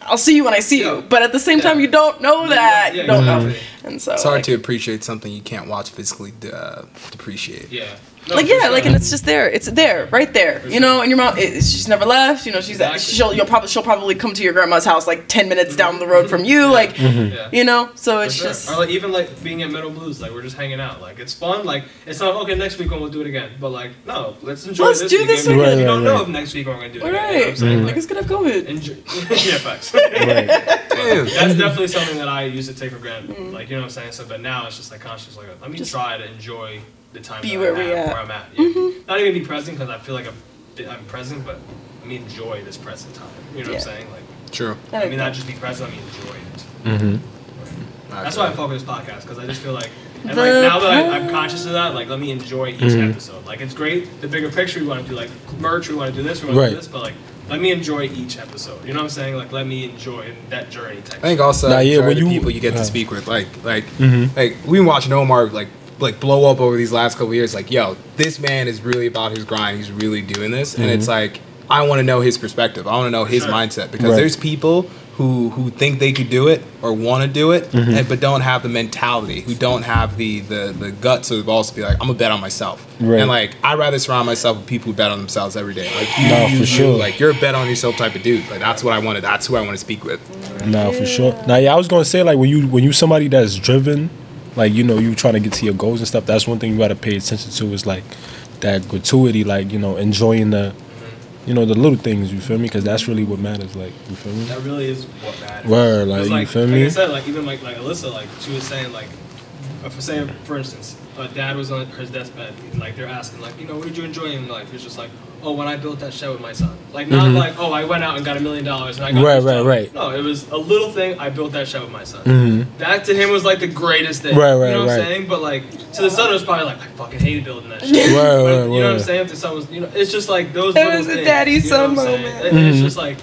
I'll see you when I see Yeah. you. But at the same time, you don't know that. Yeah, you don't know. And so It's hard like, to appreciate something you can't watch physically uh, depreciate. Yeah. No, like yeah, sure. like and it's just there. It's there, right there. You know, and your mom, it, she's never left. You know, she's Exactly. she'll you'll probably she'll probably come to your grandma's house like ten minutes mm-hmm. down the road from you. Like mm-hmm. Yeah. you know, so it's sure. just or like even like being at Meadow Blues, like we're just hanging out. Like it's fun. Like it's not okay. Next week when we'll do it again. But like no, let's enjoy Let's this do weekend this because weekend. you don't Right, know right, if next week we're gonna do it all again. You know what I'm right. saying? Like Like, it's gonna have COVID. enjoy. yeah, facts. That's definitely something that I used to take for granted. Like you know what I'm saying. So, but now it's just like conscious. Like let me Just try to enjoy the time be that where I'm we at, at. where I'm at. Yeah. Not even be present because I feel like I'm, I'm present, but let me enjoy this present time. You know what I'm saying? Like True. I I mean, that. not just be present. I mean enjoy it. Mm-hmm. That's why I fuck with this podcast because I just feel like, and The like now that I, I'm conscious of that, like let me enjoy each Mhm. episode. Like it's great, the bigger picture we want to do, like merch, we want to do this, we want to do this, but like let me enjoy each episode. You know what I'm saying? Like let me enjoy that journey. Type I think also Nah, yeah, enjoy when the you- people you get uh, to speak with, like like Mhm. like we been watching Omar like like blow up over these last couple years. Like yo, this man is really about his grind. He's really doing this, and it's like I want to know his perspective. I want to know his Sure. mindset because Right. there's people who who think they could do it or want to do it, Mm-hmm. and, but don't have the mentality, who don't have the the the guts or the balls to also be like, I'm gonna bet on myself. Right. And like, I'd rather surround myself with people who bet on themselves every day. Like, you, No, you, for you, sure. Like, you're a bet on yourself type of dude. Like, that's what I wanted. That's who I want to speak with. Nah, for sure. Now, yeah, I was gonna say like when you when you somebody that's driven, like you know you trying to get to your goals and stuff. That's one thing you gotta pay attention to is like that gratuity, like you know enjoying the, you know the little things. You feel me? Because that's really what matters. Like you feel me? That really is what matters. Word, like you feel like me? I said, like even like like Alyssa, like she was saying, like for saying, for instance, uh, dad was on his deathbed, and like they're asking, like you know, what did you enjoy in life? He's just like, oh, when I built that shed with my son. Like not like, oh, I went out and got a million dollars and I got Mm-hmm. Right, right, job. right. No, it was a little thing. I built that shed with my son. Mhm. That to him was like the greatest thing. Right, right, You right, know what right. I'm saying? But like to the son, it was probably like I fucking hated building that shed. Right, But, right, you know what I'm saying? If the son was, you know, it's just like those. It little was a things, daddy you know son what I'm saying? moment. And Mhm. it's just like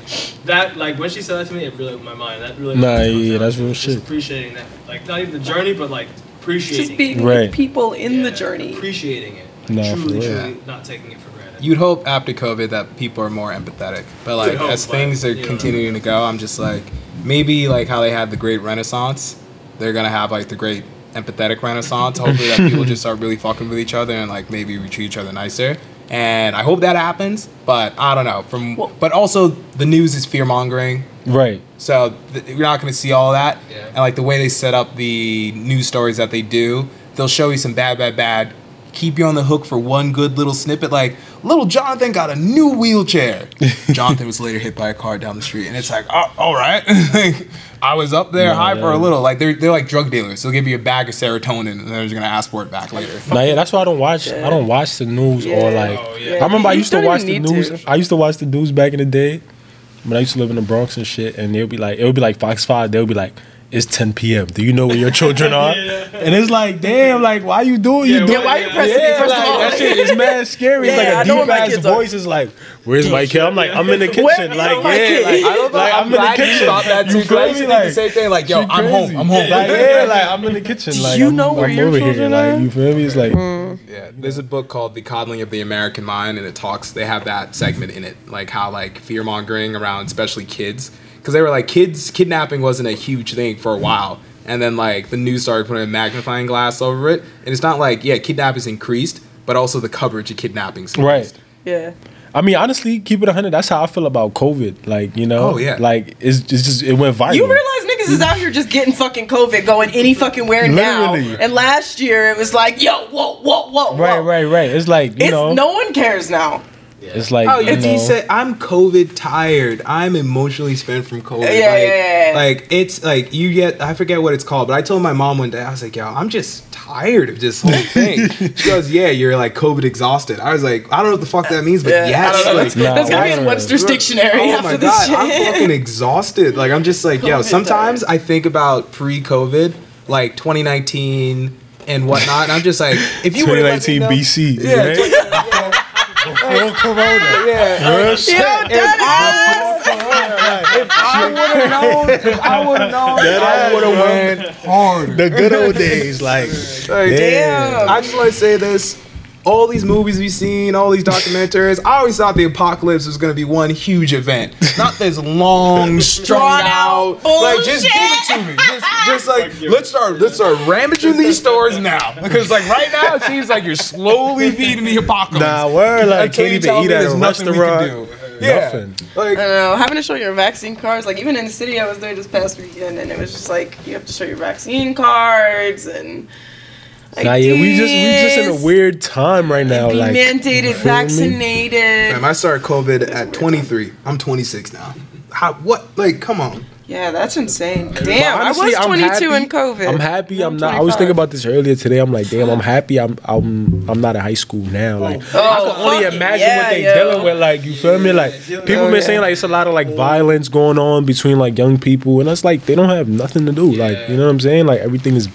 that. Like when she said that to me, it really opened my mind. That really. Nah, yeah, that's to real shit. Appreciating that, like not even the journey, but like appreciating. Just being it. Right. with people in the journey. Appreciating it. Nah, for truly, real. truly not taking it for granted. You'd hope after COVID that people are more empathetic, but like hope, as but, things are you know. continuing to go, I'm just like maybe like how they had the Great Renaissance, they're gonna have like the Great Empathetic Renaissance. Hopefully that people just start really fucking with each other and like maybe we treat each other nicer. And I hope that happens, but I don't know. From Well- but also the news is fear mongering, Right. so th- you're not going to see all that. Yeah. And like the way they set up the news stories that they do, they'll show you some bad, bad, bad. Keep you on the hook for one good little snippet. Like little Jonathan got a new wheelchair. Jonathan was later hit by a car down the street, and it's like, oh, all right. Like, I was up there Yeah, high for a little. Like they're they're like drug dealers. They'll give you a bag of serotonin, and they're just gonna ask for it back later. Nah, yeah, that's why I don't watch. I don't watch the news or like. Oh, yeah. I remember I used to watch the news. to. I used to watch the news back in the day when I used to live in the Bronx and shit. And they'll be like, it would be like Fox Five. They'll be like, it's 10 p.m. Do you know where your children are? And it's like, damn, like why you doing? Yeah, you why- doing? why you pressing me, first of all? that shit is mad scary. it's Yeah, I like know a deep ass kids are. voice. Is like, where's my kid? I'm like, I'm in the kitchen. Where like, are my yeah, kids? like, I don't know. like, I'm, I'm in the glad you kitchen. thought that too. You 'cause I feel used to me? the Like, same thing. Like, yo, I'm home. I'm home. Like, yeah, like I'm in the kitchen. Like, you I'm, know where I'm your over here. children Like, are? you feel me? It's like. Hmm. Yeah, there's a book called The Coddling of the American Mind, and it talks. They have that segment in it, like how like fear mongering around, especially kids, because they were like kids kidnapping wasn't a huge thing for a while, and then like the news started putting a magnifying glass over it, and it's not like yeah, kidnapping's increased, but also the coverage of kidnapping's increased. Right. Yeah. I mean, honestly, keep it 100. That's how I feel about COVID. Like, you know, Oh, yeah. like it's, it's just it went viral. You realize niggas is out here just getting fucking COVID going any fucking where now. Literally. And last year it was like, yo, whoa, whoa, whoa, right, right, right. It's like you It's know, no one cares now. It's like Oh, if know, he said I'm COVID tired, I'm emotionally spent from COVID. Yeah, like, yeah, yeah, yeah. like it's like you get I forget what it's called, but I told my mom one day I was like, yo, I'm just tired of this whole thing. she goes, yeah, you're like COVID exhausted. I was like, I don't know what the fuck that means, but Yeah, I yes, don't know. like, That's, Nah, that's gonna be in word. Webster's dictionary Oh after my this god, shit. I'm fucking exhausted. Like I'm just like, yo, COVID sometimes died. I think about pre-COVID, like 2019 and whatnot, and I'm just like, if you would have 2019 BC. Yeah, right? Before Corona. yeah. Real Yo, shit. If I would have known, if I would have known, Dead I ass, would have bro. went hard. The good old days, like Like, Damn. I just want to say this. All these movies we've seen, all these documentaries, I always thought the apocalypse was going to be one huge event. Not this long, strung Drawn out. out Like, just give it to me. Just, just like, let's start, let's start ramaging these stores now. Because, like, right now, it seems like you're slowly feeding the apocalypse. Nah, we're Like Until can't even eat me at there's a nothing we can restaurant. do. Yeah. Nothing. Like, I don't know. Having to show your vaccine cards, like even in the city, I was there this past weekend, and it was just like you have to show your vaccine cards and. Nah, yeah, we just we just in a weird time right now. Be Like mandated, you feel me? vaccinated. man, I started COVID at 23. I'm 26 now. How, what? Like, come on. Yeah, that's insane. Damn, honestly, I was 22 happy- in COVID. I'm happy. I'm, I'm not. I was thinking about this earlier today. I'm like, damn. I'm happy. I'm. I'm. I'm not in high school now. Oh. Like, Oh, I can only imagine Yeah, what they yo. dealing with. Like, you feel me? Like, people Oh, been yeah. saying like it's a lot of like violence going on between like young people, and it's like they don't have nothing to do. Like, you know what I'm saying? Like everything is,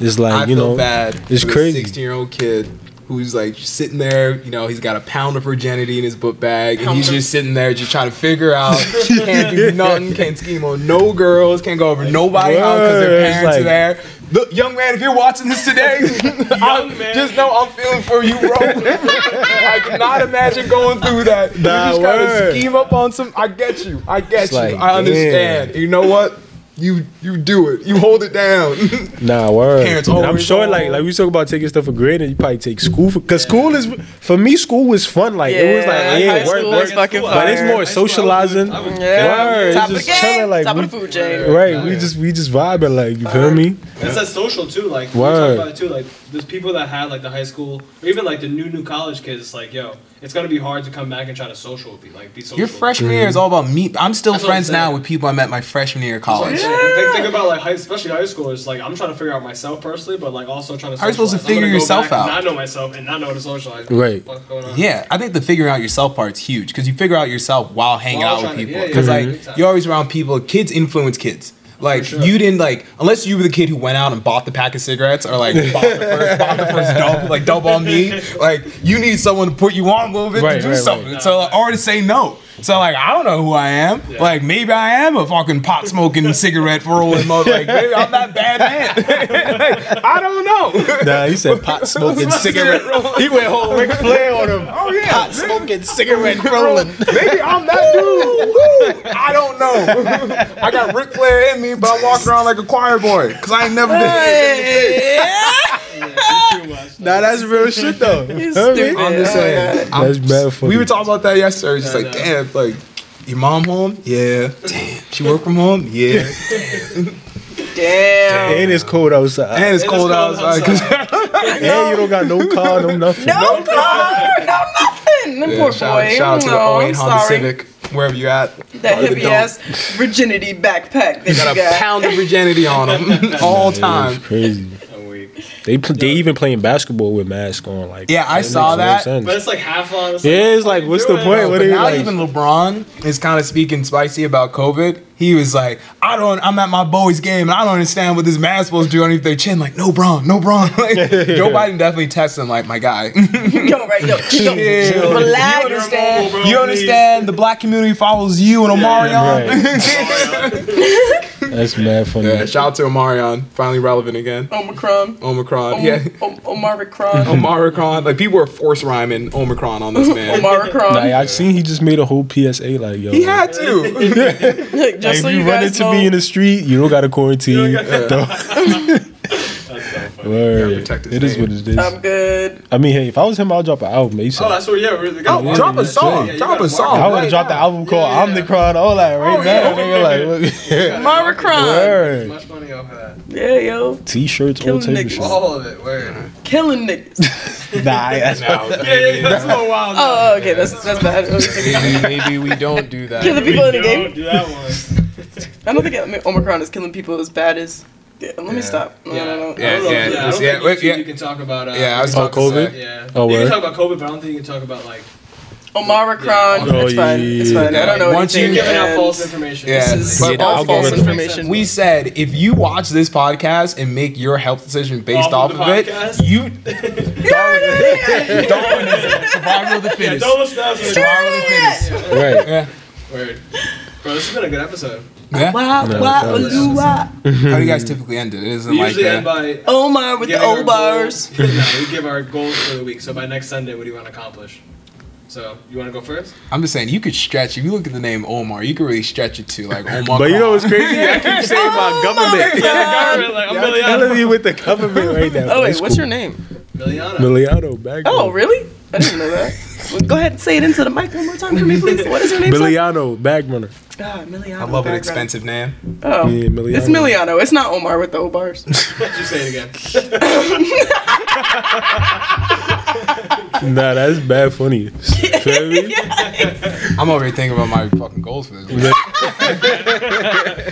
is like I you feel know, bad. it's for crazy. 16 year old kid who's like sitting there, you know, he's got a pound of virginity in his book bag, and he's of- just sitting there just trying to figure out, can't do nothing, can't scheme on no girls, can't go over nobody house because their Word, it's parents are there. Look, young man, if you're watching this today, I'm- man. just know I'm feeling for you, bro. I cannot imagine going through that. Nah, you just gotta word. scheme up on some. I get you. I get It's you. like, I understand. damn. You know what? You you do it. You hold it down. Nah, word. Parents And I'm sure, on. like, like we talk about taking stuff for granted. You probably take school for, cause school is for me. School was fun. Like it was like Yeah, yeah, work, work. was fucking But it's more High I was- socializing. I was- Yeah, Word, top of it's the just game, chilling, like, top we- of the food chain. Right, we just we just vibing. Like you feel me? It's that social too. Like we Word. talk about it too. Like there's people that had like the high school or even like the new new college kids. Like yo, it's gonna be hard to come back and try to social with people. Like be social. Your freshman year is all about me. I'm still That's what I'm friends now saying. with people I met my freshman year of college. Yeah. Think, think about like high, especially high school. It's like I'm trying to figure out myself personally, but like also trying to. How are you supposed to figure yourself back and out? Not know myself and not know how to socialize. Right. What's going on? Yeah, I think the figuring out yourself part's huge because you figure out yourself while hanging While out with people. yeah, yeah, Because yeah, like big time. you're always around people. Kids influence kids. Like sure. you didn't like unless you were the kid who went out and bought the pack of cigarettes or like bought the first, bought the first dope, like dope on me. Like you need someone to put you on a little bit Right, to do right, right. something. So like, or to say no. So like I don't know who I am. Yeah. Like maybe I am a fucking pot smoking cigarette rolling mother. Like maybe I'm that bad man. Like, I don't know. Nah, he said pot smoking cigarette. He went whole Ric Flair on him. Oh yeah, Pot smoking cigarette rolling. Maybe I'm that dude. I don't know. I got Ric Flair in me, but I'm walking around like a choir boy because I ain't never been. Nah, that's real shit though. You Feel stupid. I'm just my saying. God. That's bad funny. We were talking about that yesterday. Just like, damn, like, your mom home? Yeah. Damn. She work from home? Yeah. Damn. And it's cold outside. And it's It is cold cold outside. 'cause- And you don't got no car, no nothing. No car, no nothing. Them Yeah, poor shout, boy. shout out to the no, 08 I'm Honda. Civic, wherever you at. That Or the heavy ass virginity backpack that Got you a pound of virginity on him all It's time. crazy. I'm weak. They pl- they even playing basketball with masks on. Like Yeah, I saw that, sense. But it's like half on. It's Yeah, it's like, what's the doing? point? No, What but are you now like- even LeBron is kind of speaking spicy about COVID. He was like, I don't, I'm at my boys game and I don't understand what this mask supposed to do underneath their chin. Like, no, Bron, no, Bron. Like, Joe Biden definitely texted him like, my guy. Yo, right, yo, yo, Yeah. relax. You understand? bro, you please. understand? The black community follows you and Omarion. That's mad funny. yeah, shout out to Omarion, finally relevant again. Omicron. Omicron, Om- yeah. Om- Omicron. Omicron, like people were force rhyming Omicron on this man. Omicron. Nah, I've seen he just made a whole PSA like yo. He had to. Like, just if so you, you run guys into know, me in the street, you don't got to quarantine. Don't- That's so funny. Word. protect his It is name. what it is. I'm good. I mean, hey, if I was him, I'd drop an album. ASAP. Oh, that's what. Yeah, we're the Oh, drop a song. Yeah, drop a song. I would have dropped the album called Yeah, I'm yeah. Cron. All that right Oh, now. yeah. Nigga, like, Yeah. Omicron. word. Much money off of that. Yeah, yo. T-shirts, all Killing type of niggas. shit. All of it. Word. Killing niggas. Nah, that's Yeah, yeah, that's a little wild. Oh, okay, that's that's bad. Maybe, maybe we don't do that. Kill the people in the Don't game. do that one. I don't think Omicron is killing people as bad as. Yeah, let me stop. No, Yeah. no, no. I don't Yeah, if- yeah, I don't this- think yeah, yeah. You can talk about. Uh, Yeah, I was talking COVID? Yeah. Oh, you word? can talk about COVID, but I don't think you can talk about like Omicron. Oh, it's fine. It's yeah. fine. I don't know Once you anything. giving out false information. Yeah. This is But Yeah, the all false information. We said if you watch this podcast and make your health decision based Off off, of of, the it, podcast? you Darwinism, survival of the Yeah, fittest. don't listen to us. Survival of the fittest. right. Yeah. Word. Bro, this has been a good episode. Yeah. Wah, No, wah, fellas. ooh. How do you guys typically end it? It isn't We like usually uh, end by Omar with the O bars. no, we give our goals for the week. So by next Sunday, what do you want to accomplish? So you want to go first? I'm just saying you could stretch. If you look at the name Omar, you could really stretch it to like Omar. But you know what's crazy? I keep saying my government. government, like, I'm Y'all killing me with the government right now. Oh wait, what's cool. your name? Miliano. Miliano back. Oh really? I didn't know that. Well, go ahead and say it into the mic one more time for me, please. What is your name? son? Miliano bag runner. Ah, Miliano. I love an expensive name. Oh, Yeah, Miliano. it's Miliano. It's not Omar with the O bars. you say it again. Nah, that's bad funny. Feel me? I'm already thinking about my fucking goals for this. week.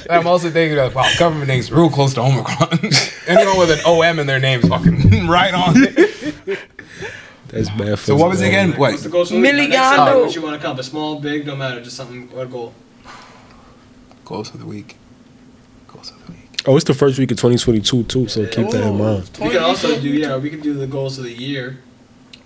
I'm also thinking of wow, government names real close to Omicron. Anyone with an OM in their name is fucking right on it. That's bad funny. So what was it again? What's the goal? for the week? By next Miliano. What you want to accomplish? Small, big, don't matter. Just something. What goal? Goals for the week. Goals for the week. Oh, it's the first week of 2022 too, so keep that in mind. We can also do yeah. We can do the goals of the year.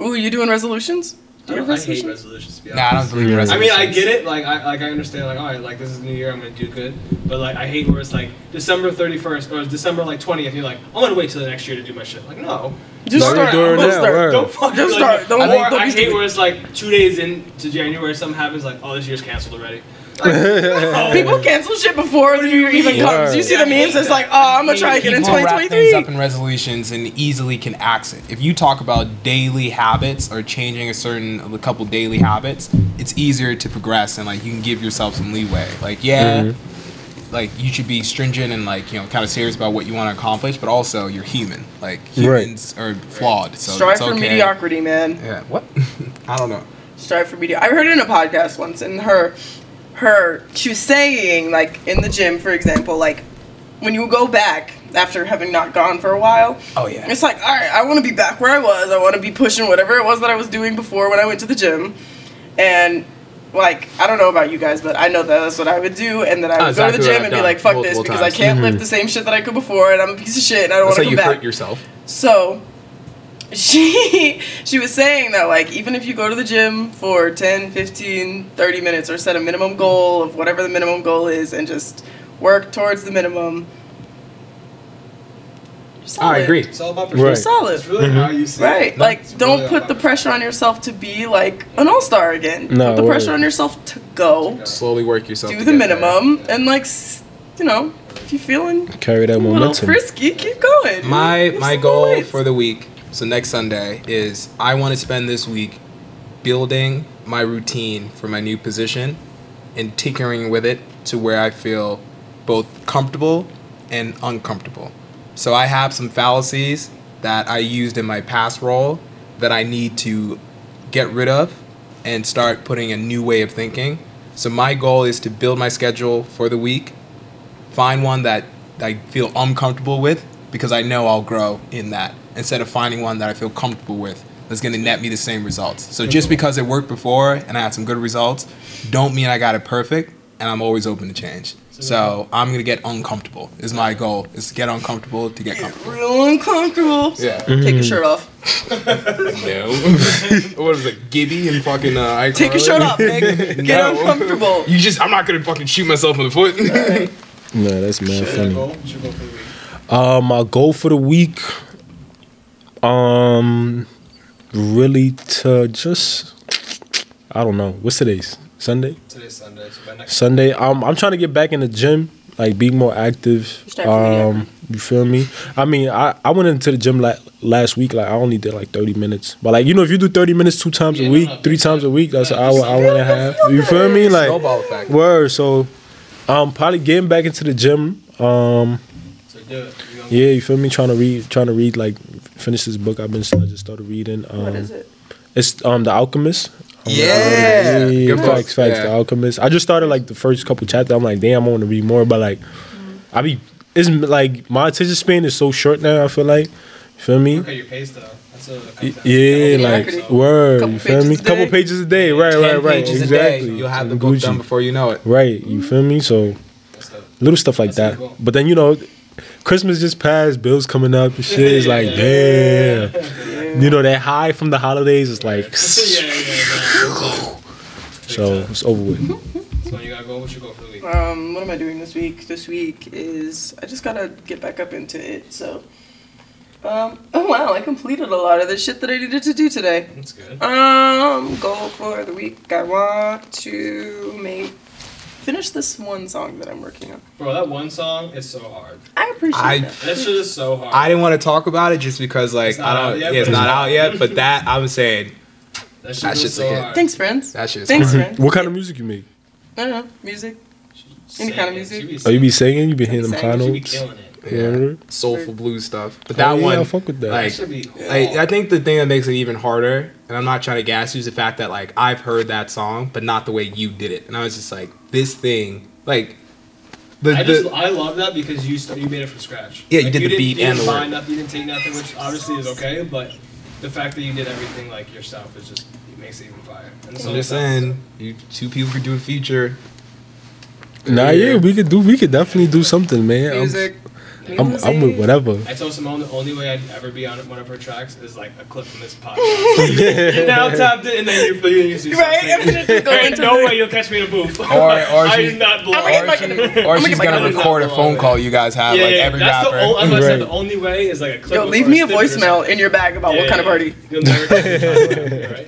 Ooh, you doing resolutions? Do I, don't, I hate resolutions? resolutions. To be Nah, I don't believe in Yeah. I mean, I get it. Like, I like I understand. Like, all right, like this is new year. I'm gonna do good. But like, I hate where it's like December 31st or December like 20th. You're like, I'm gonna wait till the next year to do my shit. Like, no. Just Start start. doing I'm start. word. Don't fucking Just like, start. Don't- or don't be I hate stupid. where it's like two days into January, something happens. Like, oh, this year's canceled already. Like. People cancel shit before the new year even mean? comes. You see the memes? It's like, oh, I'm gonna try again in People wrap things 2023. up in resolutions and easily can axe it. If you talk about daily habits or changing a certain a couple daily habits, it's easier to progress and like you can give yourself some leeway. Like yeah, mm-hmm. like you should be stringent and like you know kind of serious about what you want to accomplish, but also you're human. Like Right. humans are flawed, so Strive it's for okay. mediocrity, man. Yeah. What? I don't know. strive for media. I heard it in a podcast once, and her, her, she was saying like in the gym, for example, like when you go back after having not gone for a while, Oh yeah. it's like, all right, I want to be back where I was. I want to be pushing whatever it was that I was doing before when I went to the gym, and. Like I don't know about you guys, but I know that that's what I would do, and then I would Oh, go to the gym and be like, "Fuck this," because times. I can't Mhm. lift the same shit that I could before, and I'm a piece of shit, and I don't want to you come back. hurt yourself. So she she was saying that like even if you go to the gym for 10, 15, 30 minutes or set a minimum goal of whatever the minimum goal is and just work towards the minimum. you're I agree. It's all about Right. perspective. Solid. It's really how you see Right. it. Like It's don't really put the pressure on yourself to be like an all-star again. No, put the word. pressure on yourself to go, Slowly work yourself. do to the get there. minimum and like you know, if you're feeling Carry that a little momentum. frisky, keep going. My my goal for the week, so next Sunday, is I want to spend this week building my routine for my new position and tinkering with it to where I feel both comfortable and uncomfortable. So I have some fallacies that I used in my past role that I need to get rid of and start putting a new way of thinking. So my goal is to build my schedule for the week find one that I feel uncomfortable with because I know I'll grow in that instead of finding one that I feel comfortable with that's going to net me the same results. So just because it worked before and I had some good results, don't mean I got it perfect and I'm always open to change. So I'm going to get uncomfortable is my goal is to get uncomfortable to get comfortable. real uncomfortable. Yeah. Take your shirt off. No. what is it? Gibby and fucking uh, Take your shirt off, Nick. Get No. uncomfortable. You just I'm not going to fucking shoot myself in the foot. No, that's mad Should I funny. go? What should go for the week? Uh, my goal for the week, um, really to just, I don't know. What's today's Sunday? Today's Sunday, so by next Sunday. Um, I'm trying to get back in the gym, like be more active. Start from the Um, you feel me? I mean, I, I went into the gym like last week. Like I only did like 30 minutes, but like you know, if you do 30 minutes two times Yeah, a week, three times like- a week, that's an hour, hour and a half. You feel me? Like word. So, um, probably getting back into the gym. Um, So do it. You gonna- yeah, you feel me? Trying to read, trying to read, like finish this book. I've been, I just started reading. Um, What is it? It's um, The Alchemist. Um, Yeah. yeah, Good book. facts, facts. Yeah. The Alchemist. I just started like the first couple chapters. I'm like, damn, I want to read more, but like, I be, it's like my attention span is so short now. I feel like, you feel me? Look at your pace though. That's a, that Y- comes down. Yeah, Yeah, like pretty- word. Couple You feel me? a Couple pages a day. Right, 10 right, right. pages Exactly. You'll have the book Gucci. done before you know it. Right. You feel me? So little stuff like That's that. the goal. But then you know, Christmas just passed. Bills coming up and shit. It's like damn. You know that high from the holidays is like. yeah, yeah, yeah. So it's over with. So you gotta go, what you go for the week? Um, what am I doing this week? This week is I just gotta get back up into it. So, um, oh wow, I completed a lot of the shit that I needed to do today. That's good. Um, goal for the week. I want to make finish this one song that I'm working on. Bro, that one song is so hard. I appreciate I- that. That shit is so hard. I didn't want to talk about it just because like It's not I out don't. yet, yeah, it's but not it's out yet. But that I'm saying that shit that shit's so a hit. hard. Thanks, friends. that shit. Thanks, hard. friends. What kind of music you make? I don't know, music. Any kind of music? Oh, you be singing? You be hitting them Singing, high notes? killing. Yeah. Soulful blues stuff. But Oh, that yeah, one, I fuck with that. like, That be. I, I think the thing that makes it even harder, and I'm not trying to gas you, is the fact that like I've heard that song, but not the way you did it, and I was just like, this thing, like, the, I just the I love that because you st- you made it from scratch. Yeah, you Like, did the didn't- beat you didn't and the buy word. Nothing, you didn't take nothing, which obviously is okay. But the fact that you did everything like yourself is just it makes it even fire. And the I'm just sounds- saying, you two people could do a feature. Nah, yeah, we could do. We could definitely do something, man. Music. I'm, I'm with whatever. I told Simone the only way I'd ever be on one of her tracks is like a clip from this podcast. you now tapped it, and then you you usually start Right? I'm gonna just go into no the- way you'll catch me in a booth. Or- or I she's- not belong. Gonna Or, she, I'm or gonna she's gonna record a phone call you guys have, yeah, like yeah, every that's rapper. the only. I was Right. the only way is like a clip. Yo, leave me a voicemail in your bag about Yeah, what kind of party. You'll never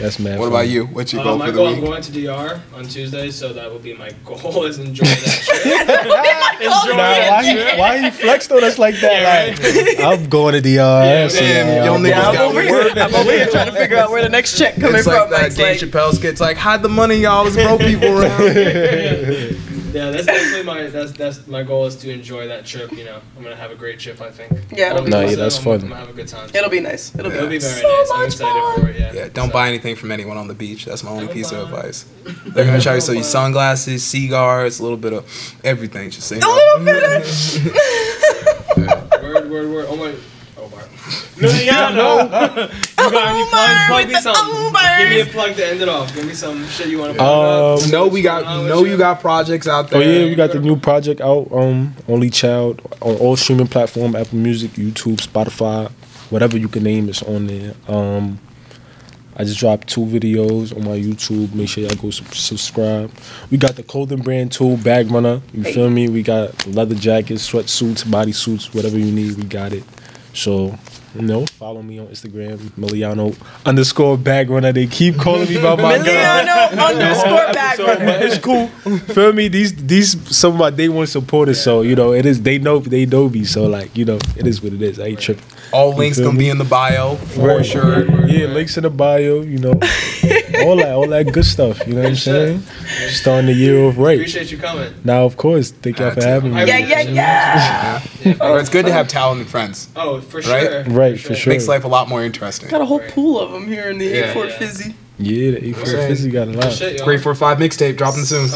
That's mad. what funny. about you? What's your Uh, goal my for the goal, I'm going to DR on Tuesday, so that will be my goal is enjoy that trip. enjoy Nah, that why trip. you, why you flex on us like that? Yeah, Like, I'm going to DR. Yeah, so, damn, y'all niggas Yeah, I'm got over here. I'm over here trying to figure out where the next check coming It's like from. that Mike's Dave like, Chappelle skits, like hide the money, y'all. There's broke people around. Yeah, that's definitely my that's that's my goal is to enjoy that trip. You know, I'm gonna have a great trip. I think. Yeah, it'll be Nah, yeah, that's I'm, fun. I'm gonna have a good time. It'll be nice. It'll be, It'll be very so nice. I'm excited fun. for it. Yeah. Yeah, don't So- buy anything from anyone on the beach. That's my only Don't piece of advice. They're gonna try to sell you sunglasses, cigars, a little bit of everything. Just say A little bit of. Word, word, word. Oh my. Omar. Miliano. you got any plug? Omar Plug with me the something. Omars. Give me a plug to end it off. Give me some shit you want to plug Um, up. No, we got no, you got projects out there. Oh yeah, we got the new project out. Um, Only Child on all streaming platform, Apple Music, YouTube, Spotify, whatever you can name, it's on there. Um, I just dropped two videos on my YouTube. Make sure y'all go sub- subscribe. We got the clothing brand too, Bag Runner. You feel me? We got leather jackets, sweatsuits, bodysuits, whatever you need, we got it. So. Know, follow me on Instagram, Miliano underscore runner. They keep calling me by my. Miliano underscore runner. it's cool. Feel me? These these some of my day one supporters. So you know it is. They know they know me. So like you know it is what it is. I ain't tripping. All links gonna me? be in the bio for Right. sure. Yeah, links in the bio. You know, all that all that good stuff. You know what I'm saying? Starting the year off right. Appreciate you coming. Now of course, thank y'all for having me. Yeah, yeah, yeah. But it's good to have talented friends. Oh, for sure. Right, for sure. Makes life a lot more interesting. Got a whole pool of them here in the Yeah. A4 Yeah. Fizzy. Yeah, the A4? Fizzy got a lot. Shit. Great for five mixtape dropping soon.